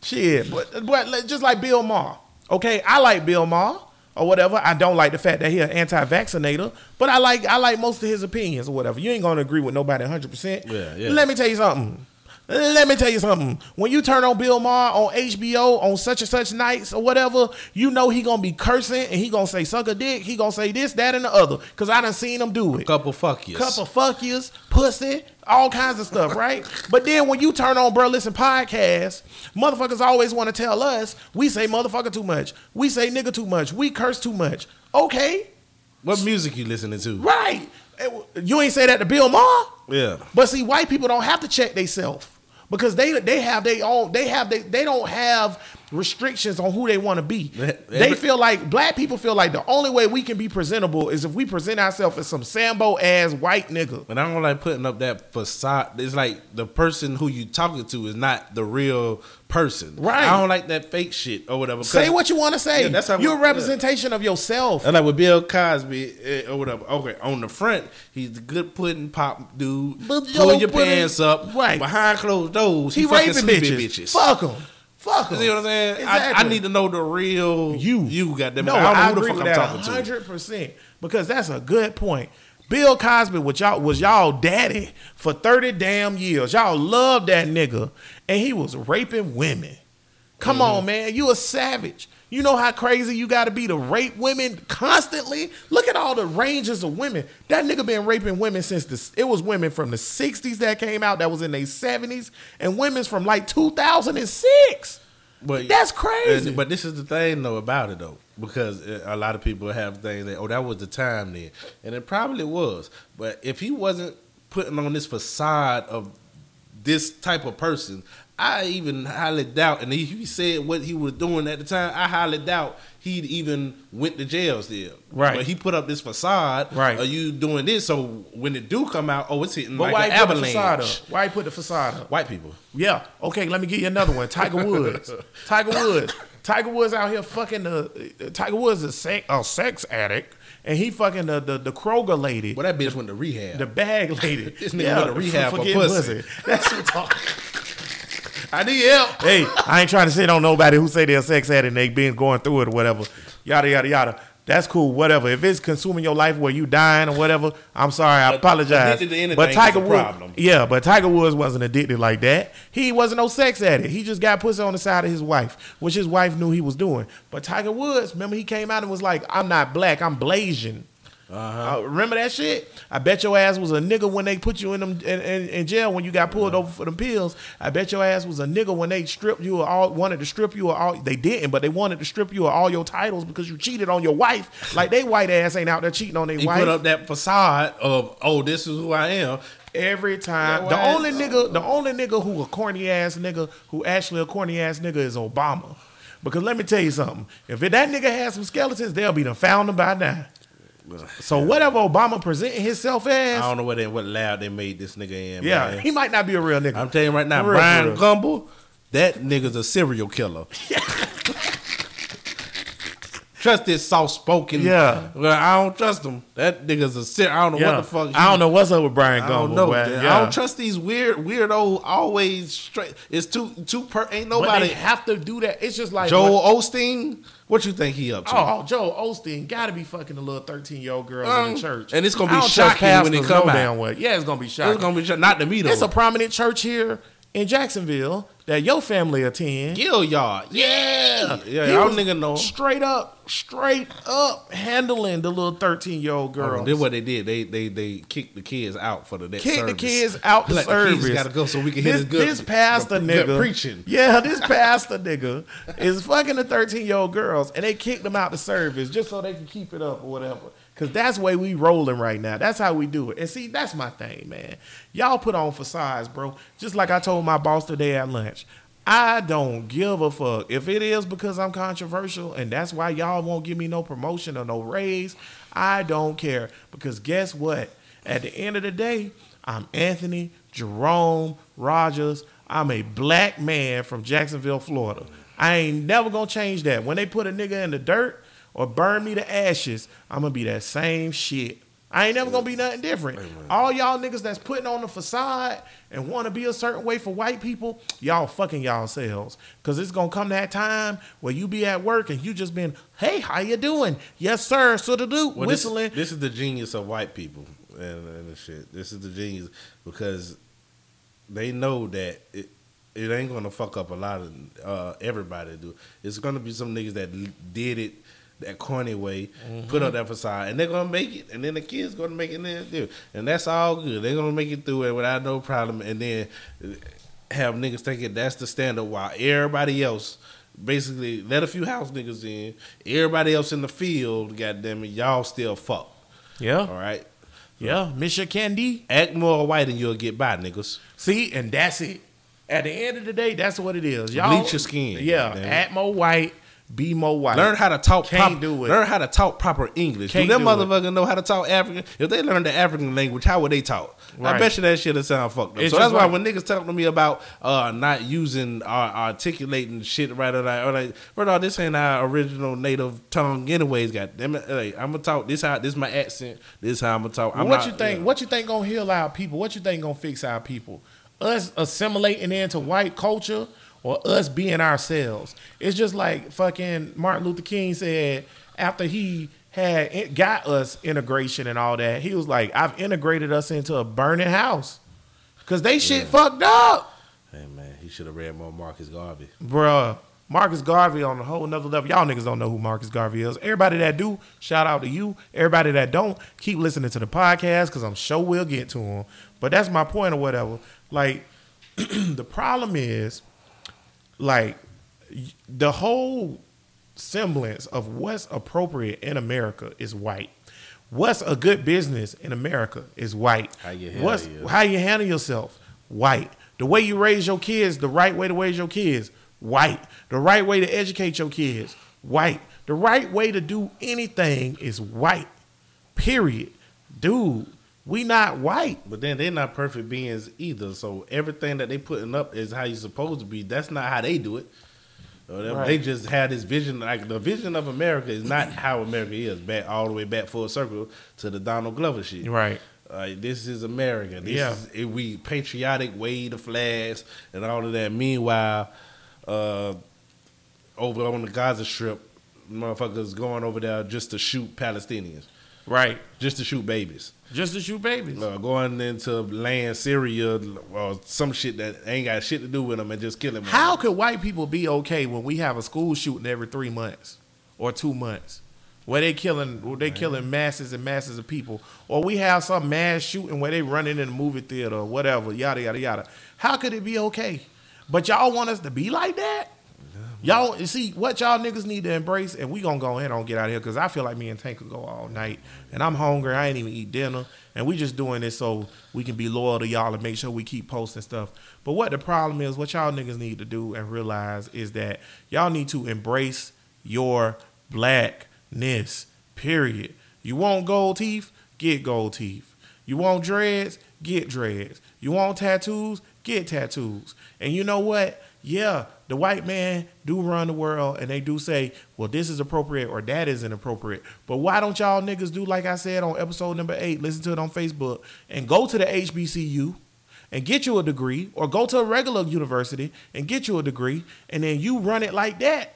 Speaker 3: Shit, but but just like Bill Maher. Okay, I like Bill Maher or whatever. I don't like the fact that he's an anti-vaccinator, but I like I like most of his opinions or whatever. You ain't gonna agree with nobody 100. percent
Speaker 4: Yeah, yeah.
Speaker 3: Let me tell you something. Let me tell you something. When you turn on Bill Maher on HBO on such and such nights or whatever, you know he gonna be cursing and he gonna say suck a dick. He gonna say this, that, and the other. Cause I done seen him do it
Speaker 4: couple fuck yous.
Speaker 3: cup of fuck yous, pussy, all kinds of stuff, right? but then when you turn on Bruh Listen podcast, motherfuckers always want to tell us we say motherfucker too much, we say nigga too much, we curse too much. Okay,
Speaker 4: What music you listening to?
Speaker 3: right. Eh, it- You ain't say that to Bill Maher,
Speaker 4: Yeah.
Speaker 3: but see, white people don't have to check themselves because they they have they own. They have they they don't have restrictions on who they want to be. They feel like black people feel like the only way we can be presentable is if we present ourselves as some Sambo ass white nigga.
Speaker 4: And I don't like putting up that facade. It's like the person who you talking to is not the real person.
Speaker 3: Right.
Speaker 4: I don't like that fake shit or whatever.
Speaker 3: Say what you want to say.
Speaker 4: Yeah, that's how
Speaker 3: You're a
Speaker 4: yeah.
Speaker 3: representation of yourself.
Speaker 4: And like with Bill Cosby eh, or whatever. Okay, on the front, he's a good pudding pop dude.
Speaker 3: But
Speaker 4: Pull
Speaker 3: yo,
Speaker 4: your
Speaker 3: pudding-
Speaker 4: pants up.
Speaker 3: Right.
Speaker 4: Behind closed doors, he,
Speaker 3: He raping bitches.
Speaker 4: bitches.
Speaker 3: Fuck him. Fuck
Speaker 4: You know what I'm saying? I, I need to know the real
Speaker 3: You.
Speaker 4: You got them.
Speaker 3: No,
Speaker 4: I don't know
Speaker 3: I agree
Speaker 4: fuck
Speaker 3: with
Speaker 4: I'm
Speaker 3: that
Speaker 4: talking to.
Speaker 3: hundred percent because that's a good point. Bill Cosby was y'all was y'all daddy for thirty damn years. Y'all loved that nigga, and he was raping women. Come
Speaker 4: Mm-hmm.
Speaker 3: on, man, you a savage. You know how crazy you got to be to rape women constantly. Look at all the ranges of women. That nigga been raping women since the. It was women from the '60s that came out that was in their '70s, and women's from like 2006.
Speaker 4: But
Speaker 3: That's crazy.
Speaker 4: and- but this is the thing though about it though, because uh, a lot of people have things that oh that was the time then, and it probably was. But if he wasn't putting on this facade of this type of person, I even highly doubt. And he, he said what he was doing at the time. I highly doubt he'd even went to jail still.
Speaker 3: Right.
Speaker 4: But he put up this facade.
Speaker 3: Right.
Speaker 4: Are you doing this? So when it do come out, oh, it's hitting
Speaker 3: But
Speaker 4: like
Speaker 3: why
Speaker 4: an
Speaker 3: he put the facade up? Why he put the facade up?
Speaker 4: White people.
Speaker 3: Yeah. Okay, let me give you another one. Tiger Woods. Tiger Woods. Tiger Woods out here fucking the Tiger Woods is a sex, a sex addict, and he fucking the the, the Kroger lady,
Speaker 4: Well, that bitch went to rehab.
Speaker 3: the bag lady.
Speaker 4: This nigga went to rehab for
Speaker 3: getting
Speaker 4: pussy.
Speaker 3: That's what I'm talking.
Speaker 4: I need help.
Speaker 3: Hey, I ain't trying to shit on nobody who say they're a sex addict and they been going through it or whatever. Yada yada yada. That's cool, whatever. If it's consuming your life where you dying or whatever, I'm sorry, I
Speaker 4: But
Speaker 3: apologize.
Speaker 4: anything
Speaker 3: But Tiger Woods, yeah, but Tiger Woods wasn't addicted like that. He wasn't no sex addict. He just got pussy on the side of his wife, which his wife knew he was doing. But Tiger Woods, remember, he came out and was like, "I'm not black, I'm Blasian." Uh, remember that shit? I bet your ass was a nigga when they put you in them in, in, in jail when you got pulled over for them pills. I bet your ass was a nigga when they stripped you of all wanted to strip you of all they didn't, but they wanted to strip you of all your titles because you cheated on your wife. Like they white ass ain't out there cheating on their
Speaker 4: He
Speaker 3: wife.
Speaker 4: put up that facade of, oh, this is who I am.
Speaker 3: Every time. The only nigga, the only nigga who a corny ass nigga, who actually a corny ass nigga is Obama. Because let me tell you something. If that nigga had some skeletons, they'll be done found them by now. So whatever Obama presenting himself as, I
Speaker 4: don't know what they, what lab they made this nigga in.
Speaker 3: yeah,
Speaker 4: man.
Speaker 3: he might not be a real nigga.
Speaker 4: I'm telling you right now,
Speaker 3: real,
Speaker 4: Brian
Speaker 3: real.
Speaker 4: Gumbel, that nigga's a serial killer. trust this soft spoken.
Speaker 3: Yeah.
Speaker 4: Well, I don't trust him. That nigga's a ser- I don't know
Speaker 3: yeah.
Speaker 4: what the fuck. he-
Speaker 3: I don't know what's up with Brian
Speaker 4: I
Speaker 3: Gumbel.
Speaker 4: don't know. man.
Speaker 3: Yeah.
Speaker 4: I don't trust these weird, weirdo, always straight. It's too, too per. Ain't
Speaker 3: But
Speaker 4: nobody.
Speaker 3: they have to do that. It's just like
Speaker 4: Joel Osteen. What you think he up to?
Speaker 3: Oh, Joe Osteen got to be fucking the little thirteen year old girls in
Speaker 4: Um,
Speaker 3: the church,
Speaker 4: and it's gonna be shocking when it come out.
Speaker 3: well. Yeah, it's gonna be shocking.
Speaker 4: It's gonna be not to me though.
Speaker 3: It's a prominent church here in Jacksonville that your family attend.
Speaker 4: Gilliard.
Speaker 3: Yeah,
Speaker 4: Yeah,
Speaker 3: He
Speaker 4: y'all nigga know.
Speaker 3: Straight up, straight up handling the little thirteen year old
Speaker 4: Oh,
Speaker 3: girls.
Speaker 4: Then what they did, they they they kicked the kids out for the next
Speaker 3: Kick the kids out the
Speaker 4: Like,
Speaker 3: service.
Speaker 4: kids gotta go so we can
Speaker 3: this,
Speaker 4: this good.
Speaker 3: this pastor
Speaker 4: good
Speaker 3: nigga
Speaker 4: preaching.
Speaker 3: Yeah, this pastor nigga is fucking the thirteen year old girls, and they kicked them out the service just so they can keep it up or whatever. Cause that's the way we rolling right now. That's how we do it. And see, that's my thing, man. Y'all put on facades, bro. Just like I told my boss today at lunch. I don't give a fuck. If it is because I'm controversial and that's why y'all won't give me no promotion or no raise, I don't care. Because guess what? At the end of the day, I'm Anthony Jerome Rogers. I'm a black man from Jacksonville, Florida. I ain't never gonna change that. When they put a nigga in the dirt or burn me to ashes, I'm gonna be that same shit. I ain't never gonna be nothing different. All y'all niggas that's putting on the facade and want to be a certain way for white people, y'all fucking y'all selves. Cause it's gonna come that time where you be at work and you just been, hey, how you doing? Yes, sir. So to do
Speaker 4: Well,
Speaker 3: whistling.
Speaker 4: This, is the genius of white people and, and the shit. This is the genius because they know that it it ain't gonna fuck up a lot of uh, everybody. Do it's gonna be some niggas that did it that corny way, put mm-hmm. up that facade, and they're gonna make it, and then the kids gonna make it there too, and that's all good. They're gonna make it through it without no problem, and then have niggas thinking that's the standard while everybody else. Basically, let a few house niggas in. Everybody else in the field, goddamn it, y'all still fuck.
Speaker 3: yeah,
Speaker 4: All right,
Speaker 3: yeah. Miss your candy.
Speaker 4: act more white and you'll get by, niggas.
Speaker 3: See, and that's it. At the end of the day, that's what it is. Y'all
Speaker 4: Bleach your skin,
Speaker 3: Yeah, act more white, be more white.
Speaker 4: Learn how to talk.
Speaker 3: Can't
Speaker 4: prop-
Speaker 3: do it.
Speaker 4: Learn how to talk proper English.
Speaker 3: Can't
Speaker 4: do them
Speaker 3: it.
Speaker 4: motherfuckers know how to talk African? If they learn the African language, how would they talk?
Speaker 3: Right.
Speaker 4: I bet you that shit'll sound fucked up.
Speaker 3: It's
Speaker 4: so that's why when niggas talk to me about uh, not using or articulating shit right or like, or like, of all, this ain't our original native tongue, anyways. Got them. Like, I'm gonna talk this how this my accent. This how I'm gonna talk. I'm
Speaker 3: what
Speaker 4: not-
Speaker 3: you think?
Speaker 4: yeah.
Speaker 3: What you think gonna heal our people? What you think gonna fix our people? Us assimilating into white culture or us being ourselves? It's just like fucking Martin Luther King said after he had got us integration and all that. He was like, "I've integrated us into a burning house." Cause they shit fucked up,
Speaker 4: Hey man, he should have read more Marcus Garvey.
Speaker 3: bruh. Marcus Garvey on a whole nother level. Y'all niggas don't know who Marcus Garvey is. Everybody that do, shout out to you. Everybody that don't, keep listening to the podcast because I'm sure we'll get to him. But that's my point or whatever. Like, the problem is, like, the whole semblance of what's appropriate in America is white. What's a good business in America is white.
Speaker 4: How you handle
Speaker 3: What's
Speaker 4: your-
Speaker 3: how you handle yourself, white. The way you raise your kids, the right way to raise your kids, white. The right way to educate your kids, white. The right way to do anything is white. Period. Dude, we not white.
Speaker 4: But then they're not perfect beings either. So everything that they putting up is how you supposed to be. That's not how they do it. They-
Speaker 3: Right.
Speaker 4: They just had this vision. Like the vision of America is not how America is. Back all the way back full circle to the Donald Glover shit.
Speaker 3: Right.
Speaker 4: Like this is America. This
Speaker 3: Yeah.
Speaker 4: is we patriotic, wave the flags and all of that. Meanwhile, uh, over on the Gaza Strip, motherfuckers going over there just to shoot Palestinians,
Speaker 3: Right.
Speaker 4: just to shoot babies.
Speaker 3: Just to shoot babies.
Speaker 4: Uh, going into land Syria or some shit that ain't got shit to do with them and just killing them.
Speaker 3: How could white people be okay when we have a school shooting every three months or two months? Where they killing where they killing masses and masses of people. Or we have some mass shooting where they running in the movie theater or whatever, yada yada yada. How could it be okay? But y'all want us to be like that? Y'all see what y'all niggas need to embrace, and we gonna go ahead and get out of here because I feel like me and Tank could go all night, and I'm hungry. I ain't even eat dinner, and we just doing this so we can be loyal to y'all and make sure we keep posting stuff. But what the problem is, what y'all niggas need to do and realize is that y'all need to embrace your blackness. Period. You want gold teeth? Get gold teeth. You want dreads? Get dreads. You want tattoos? Get tattoos. And you know what? Yeah, the white man do run the world and they do say, well, this is appropriate or that isn't appropriate. But why don't y'all niggas do like I said on episode number eight, listen to it on Facebook, and go to the HBCU and get you a degree, or go to a regular university and get you a degree, and then you run it like that.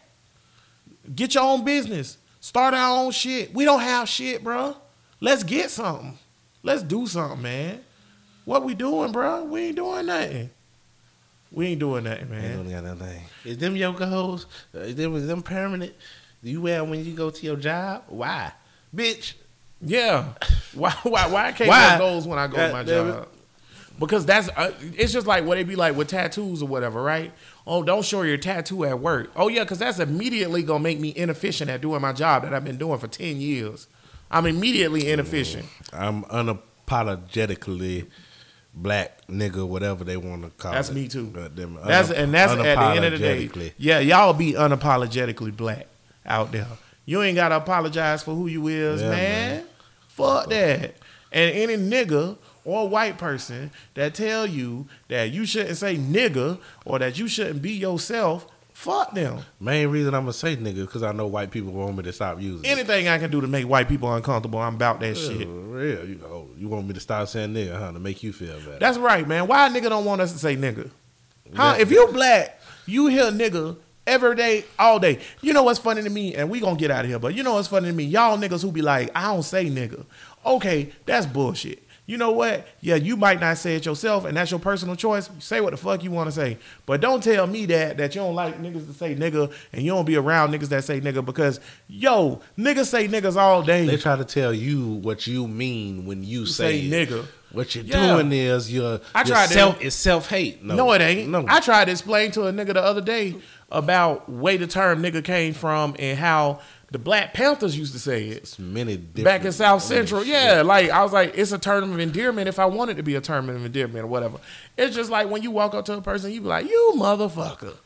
Speaker 3: Get your own business. Start our own shit. We don't have shit, bro. Let's get something. Let's do something, man. What we doing, bro? We ain't doing nothing. We ain't doing nothing,
Speaker 4: Ain't
Speaker 3: man.
Speaker 4: only got nothing. Is them yoga hoes? Is them, is them permanent? Do you wear 'em when you go to your job? Why, bitch?
Speaker 3: Yeah. Why? Why? Why I can't
Speaker 4: Why?
Speaker 3: wear those when I go to my
Speaker 4: God damn
Speaker 3: job? Because that's uh, it's just like what it be like with tattoos or whatever, right? Oh, don't show your tattoo at work. Oh yeah, because that's immediately gonna make me inefficient at doing my job that I've been doing for ten years. I'm immediately inefficient.
Speaker 4: I'm unapologetically black nigga, whatever they want to call it.
Speaker 3: That's
Speaker 4: it.
Speaker 3: me too.
Speaker 4: Them
Speaker 3: That's
Speaker 4: una-
Speaker 3: and that's at the end of the day. Yeah, y'all be unapologetically black out there. You ain't gotta apologize for who you is,
Speaker 4: Yeah,
Speaker 3: man.
Speaker 4: man.
Speaker 3: Fuck that. And any nigga or white person that tell you that you shouldn't say nigga or that you shouldn't be yourself, fuck them.
Speaker 4: Main reason I'm gonna say nigga because I know white people want me to stop using it.
Speaker 3: Anything I can do to make white people uncomfortable, I'm about that
Speaker 4: Yeah,
Speaker 3: shit.
Speaker 4: real. You, oh, you want me to stop saying nigga, huh? To make you feel better.
Speaker 3: That's right, man. Why a nigga don't want us to say nigga? Huh? If you black, you hear nigga every day, all day. You know what's funny to me, and we gonna get out of here, but you know what's funny to me? Y'all niggas who be like, I don't say nigga. Okay, that's bullshit. You know what? Yeah, you might not say it yourself, and that's your personal choice. Say what the fuck you want to say, but don't tell me that that you don't like niggas to say nigga, and you don't be around niggas that say nigga because yo, niggas say niggas all day.
Speaker 4: They try to tell you what you mean when you say,
Speaker 3: say nigga.
Speaker 4: What you're
Speaker 3: Yeah.
Speaker 4: doing is you're,
Speaker 3: I tried to-
Speaker 4: self it's self hate. No,
Speaker 3: No, it ain't.
Speaker 4: No,
Speaker 3: I tried to explain to a nigga the other day about where the term nigga came from and how the Black Panthers used to say it
Speaker 4: It's many different
Speaker 3: back in South Central. Yeah, like I was like, it's a term of endearment if I want it to be a term of endearment or whatever. It's just like when you walk up to a person, you be like, you motherfucker.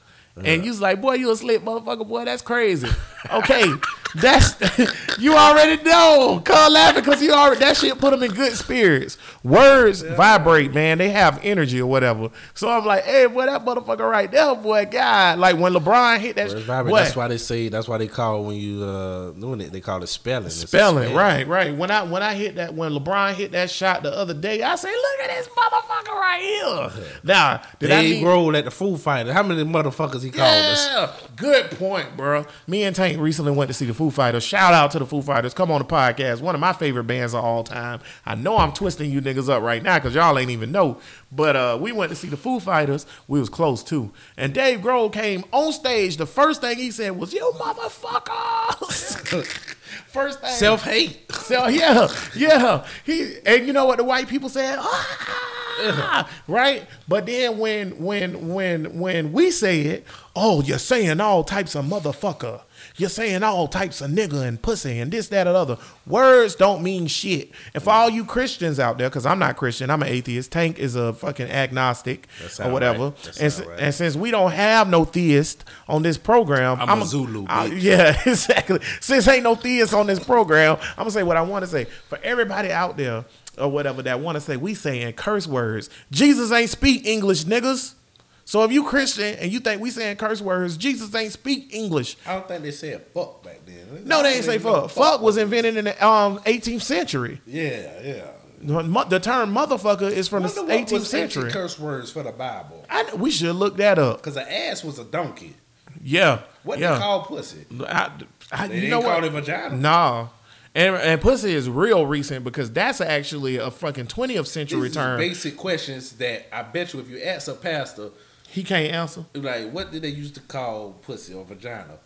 Speaker 3: And you's like, boy, you a slick motherfucker, boy, that's crazy. Okay, that's you already know. Call laughing because you already that shit put them in good spirits. Words vibrate, man. They have energy or whatever. So I'm like, hey, boy, that motherfucker right there, boy, God. Like when LeBron hit that, sh-
Speaker 4: That's why they say. That's why they call when you uh doing it. They call it spelling. A
Speaker 3: Spelling, right, right. When I when I hit that when LeBron hit that shot the other day, I say, look at this motherfucker right here. Now, did I
Speaker 4: Dave
Speaker 3: mean,
Speaker 4: Grohl at the Foo Fighters. How many motherfuckers he called us?
Speaker 3: yeah, good point, bro. Me and Tank recently went to see the Foo Fighters. Shout out to the Foo Fighters. Come on the podcast. One of my favorite bands of all time. I know I'm twisting you niggas up right now because y'all ain't even know. But uh, we went to see the Foo Fighters. We was close too. And Dave Grohl came on stage. The first thing he said was, "You motherfuckers." first thing.
Speaker 4: Self hate.
Speaker 3: So yeah, yeah. He and you know what the white people said? Ah, right? But then when when when when we say it, oh, you're saying all types of motherfucker. You're saying all types of nigga and pussy and this, that, and other. Words don't mean shit. And for mm. all you Christians out there, because I'm not Christian, I'm an atheist. Tank is a fucking agnostic or whatever.
Speaker 4: right.
Speaker 3: And,
Speaker 4: right.
Speaker 3: and since we don't have no theist on this program,
Speaker 4: I'm a Zulu,
Speaker 3: I- yeah, exactly. Since ain't no theists on this program, I'm gonna say what I want to say. For everybody out there or whatever that want to say we saying curse words. Jesus ain't speak English, niggas. So if you Christian and you think we saying curse words, Jesus ain't speak English.
Speaker 4: I don't think they said fuck back then.
Speaker 3: No, they ain't say
Speaker 4: even
Speaker 3: fuck. Fuck was invented in the um 18th century.
Speaker 4: Yeah, yeah.
Speaker 3: The term motherfucker is from the
Speaker 4: Wonder what
Speaker 3: 18th
Speaker 4: was
Speaker 3: century.
Speaker 4: curse words for the Bible.
Speaker 3: I, we should look that up.
Speaker 4: Because an ass was a donkey.
Speaker 3: Yeah.
Speaker 4: What
Speaker 3: yeah.
Speaker 4: they call pussy?
Speaker 3: I, I,
Speaker 4: They
Speaker 3: you
Speaker 4: didn't
Speaker 3: know
Speaker 4: call
Speaker 3: what?
Speaker 4: it vagina.
Speaker 3: Nah. And, and pussy is real recent because that's actually a fucking 20th century
Speaker 4: These
Speaker 3: term.
Speaker 4: basic questions that I bet you if you ask a pastor,
Speaker 3: He can't answer.
Speaker 4: like, what did they used to call pussy or vagina?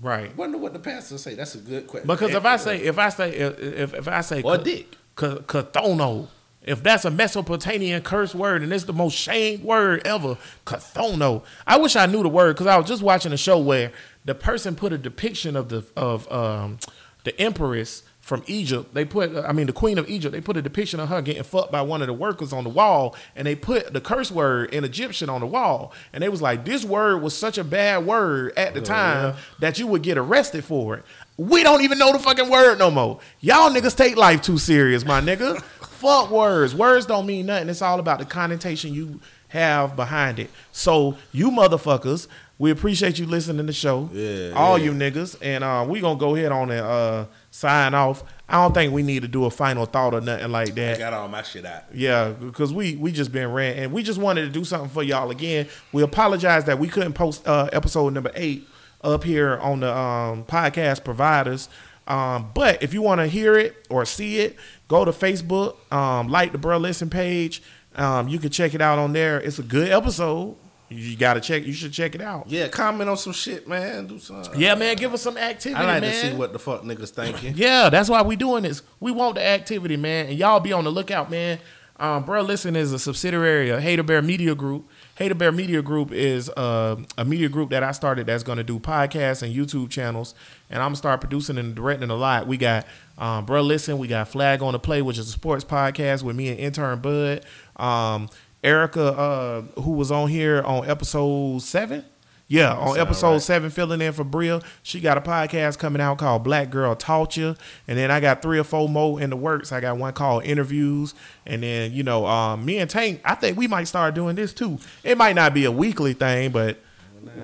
Speaker 3: Right.
Speaker 4: Wonder what the pastor say. That's a good question.
Speaker 3: Because if I say if I say if if, I say
Speaker 4: Or
Speaker 3: ca-
Speaker 4: dick.
Speaker 3: cathono, if that's a Mesopotamian curse word and it's the most shamed word ever, cathono. I wish I knew the word because I was just watching a show where the person put a depiction of the of um the empress from Egypt. They put I mean the queen of Egypt. They put a depiction of her getting fucked by one of the workers on the wall, and they put the curse word in Egyptian on the wall. And they was like, this word was such a bad word at the time that you would get arrested for it. We don't even know the fucking word no more. Y'all niggas take life too serious, my nigga. Fuck words. Words don't mean nothing. It's all about the connotation you have behind it. So you motherfuckers, we appreciate you listening to the show.
Speaker 4: Yeah,
Speaker 3: All
Speaker 4: yeah.
Speaker 3: you niggas. And uh, we gonna go ahead on and uh, sign off. I don't think we need to do a final thought or nothing like that.
Speaker 4: I got all my shit out.
Speaker 3: Yeah, because we we just been ranting and we just wanted to do something for y'all again. We apologize that we couldn't post uh, episode number eight up here on the um, podcast providers. Um, but if you want to hear it or see it, go to Facebook, um, like the Bruh Listen page. Um, you can check it out on there. It's a good episode. You gotta check. You should check it out.
Speaker 4: Yeah, comment on some shit, man. Do something.
Speaker 3: Yeah, man. Give us some activity,
Speaker 4: I like
Speaker 3: man.
Speaker 4: to see what the fuck niggas thinking.
Speaker 3: Yeah, that's why we doing this. We want the activity, man, and y'all be on the lookout, man. Um, Bruh, listen is a subsidiary of Hater Bear Media Group. Hater Bear Media Group is uh, a media group that I started that's going to do podcasts and YouTube channels, and I'm gonna start producing and directing a lot. We got um, Bruh, listen, we got Flag on the Play, which is a sports podcast with me and intern Bud. Um, Erica, uh, who was on here on episode seven. Yeah, on
Speaker 4: sound
Speaker 3: episode
Speaker 4: right.
Speaker 3: seven, filling in for Bria. She got a podcast coming out called Black Girl Taught You. And then I got three or four more in the works. I got one called Interviews. And then, you know, um, me and Tank, I think we might start doing this too. It might not be a weekly thing, but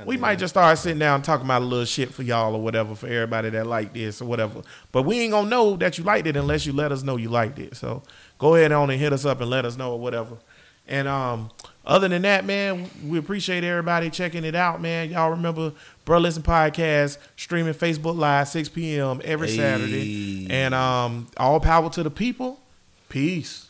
Speaker 3: we might just start sitting down and talking about a little shit for y'all or whatever for everybody that like this or whatever. But we ain't gonna know that you liked it unless you let us know you liked it. So go ahead on and hit us up and let us know or whatever. And um, other than that, man, we appreciate everybody checking it out, man. Y'all remember Bruh Listen Podcast streaming Facebook Live 6 p.m. every
Speaker 4: Hey.
Speaker 3: Saturday. And um, all power to the people. Peace.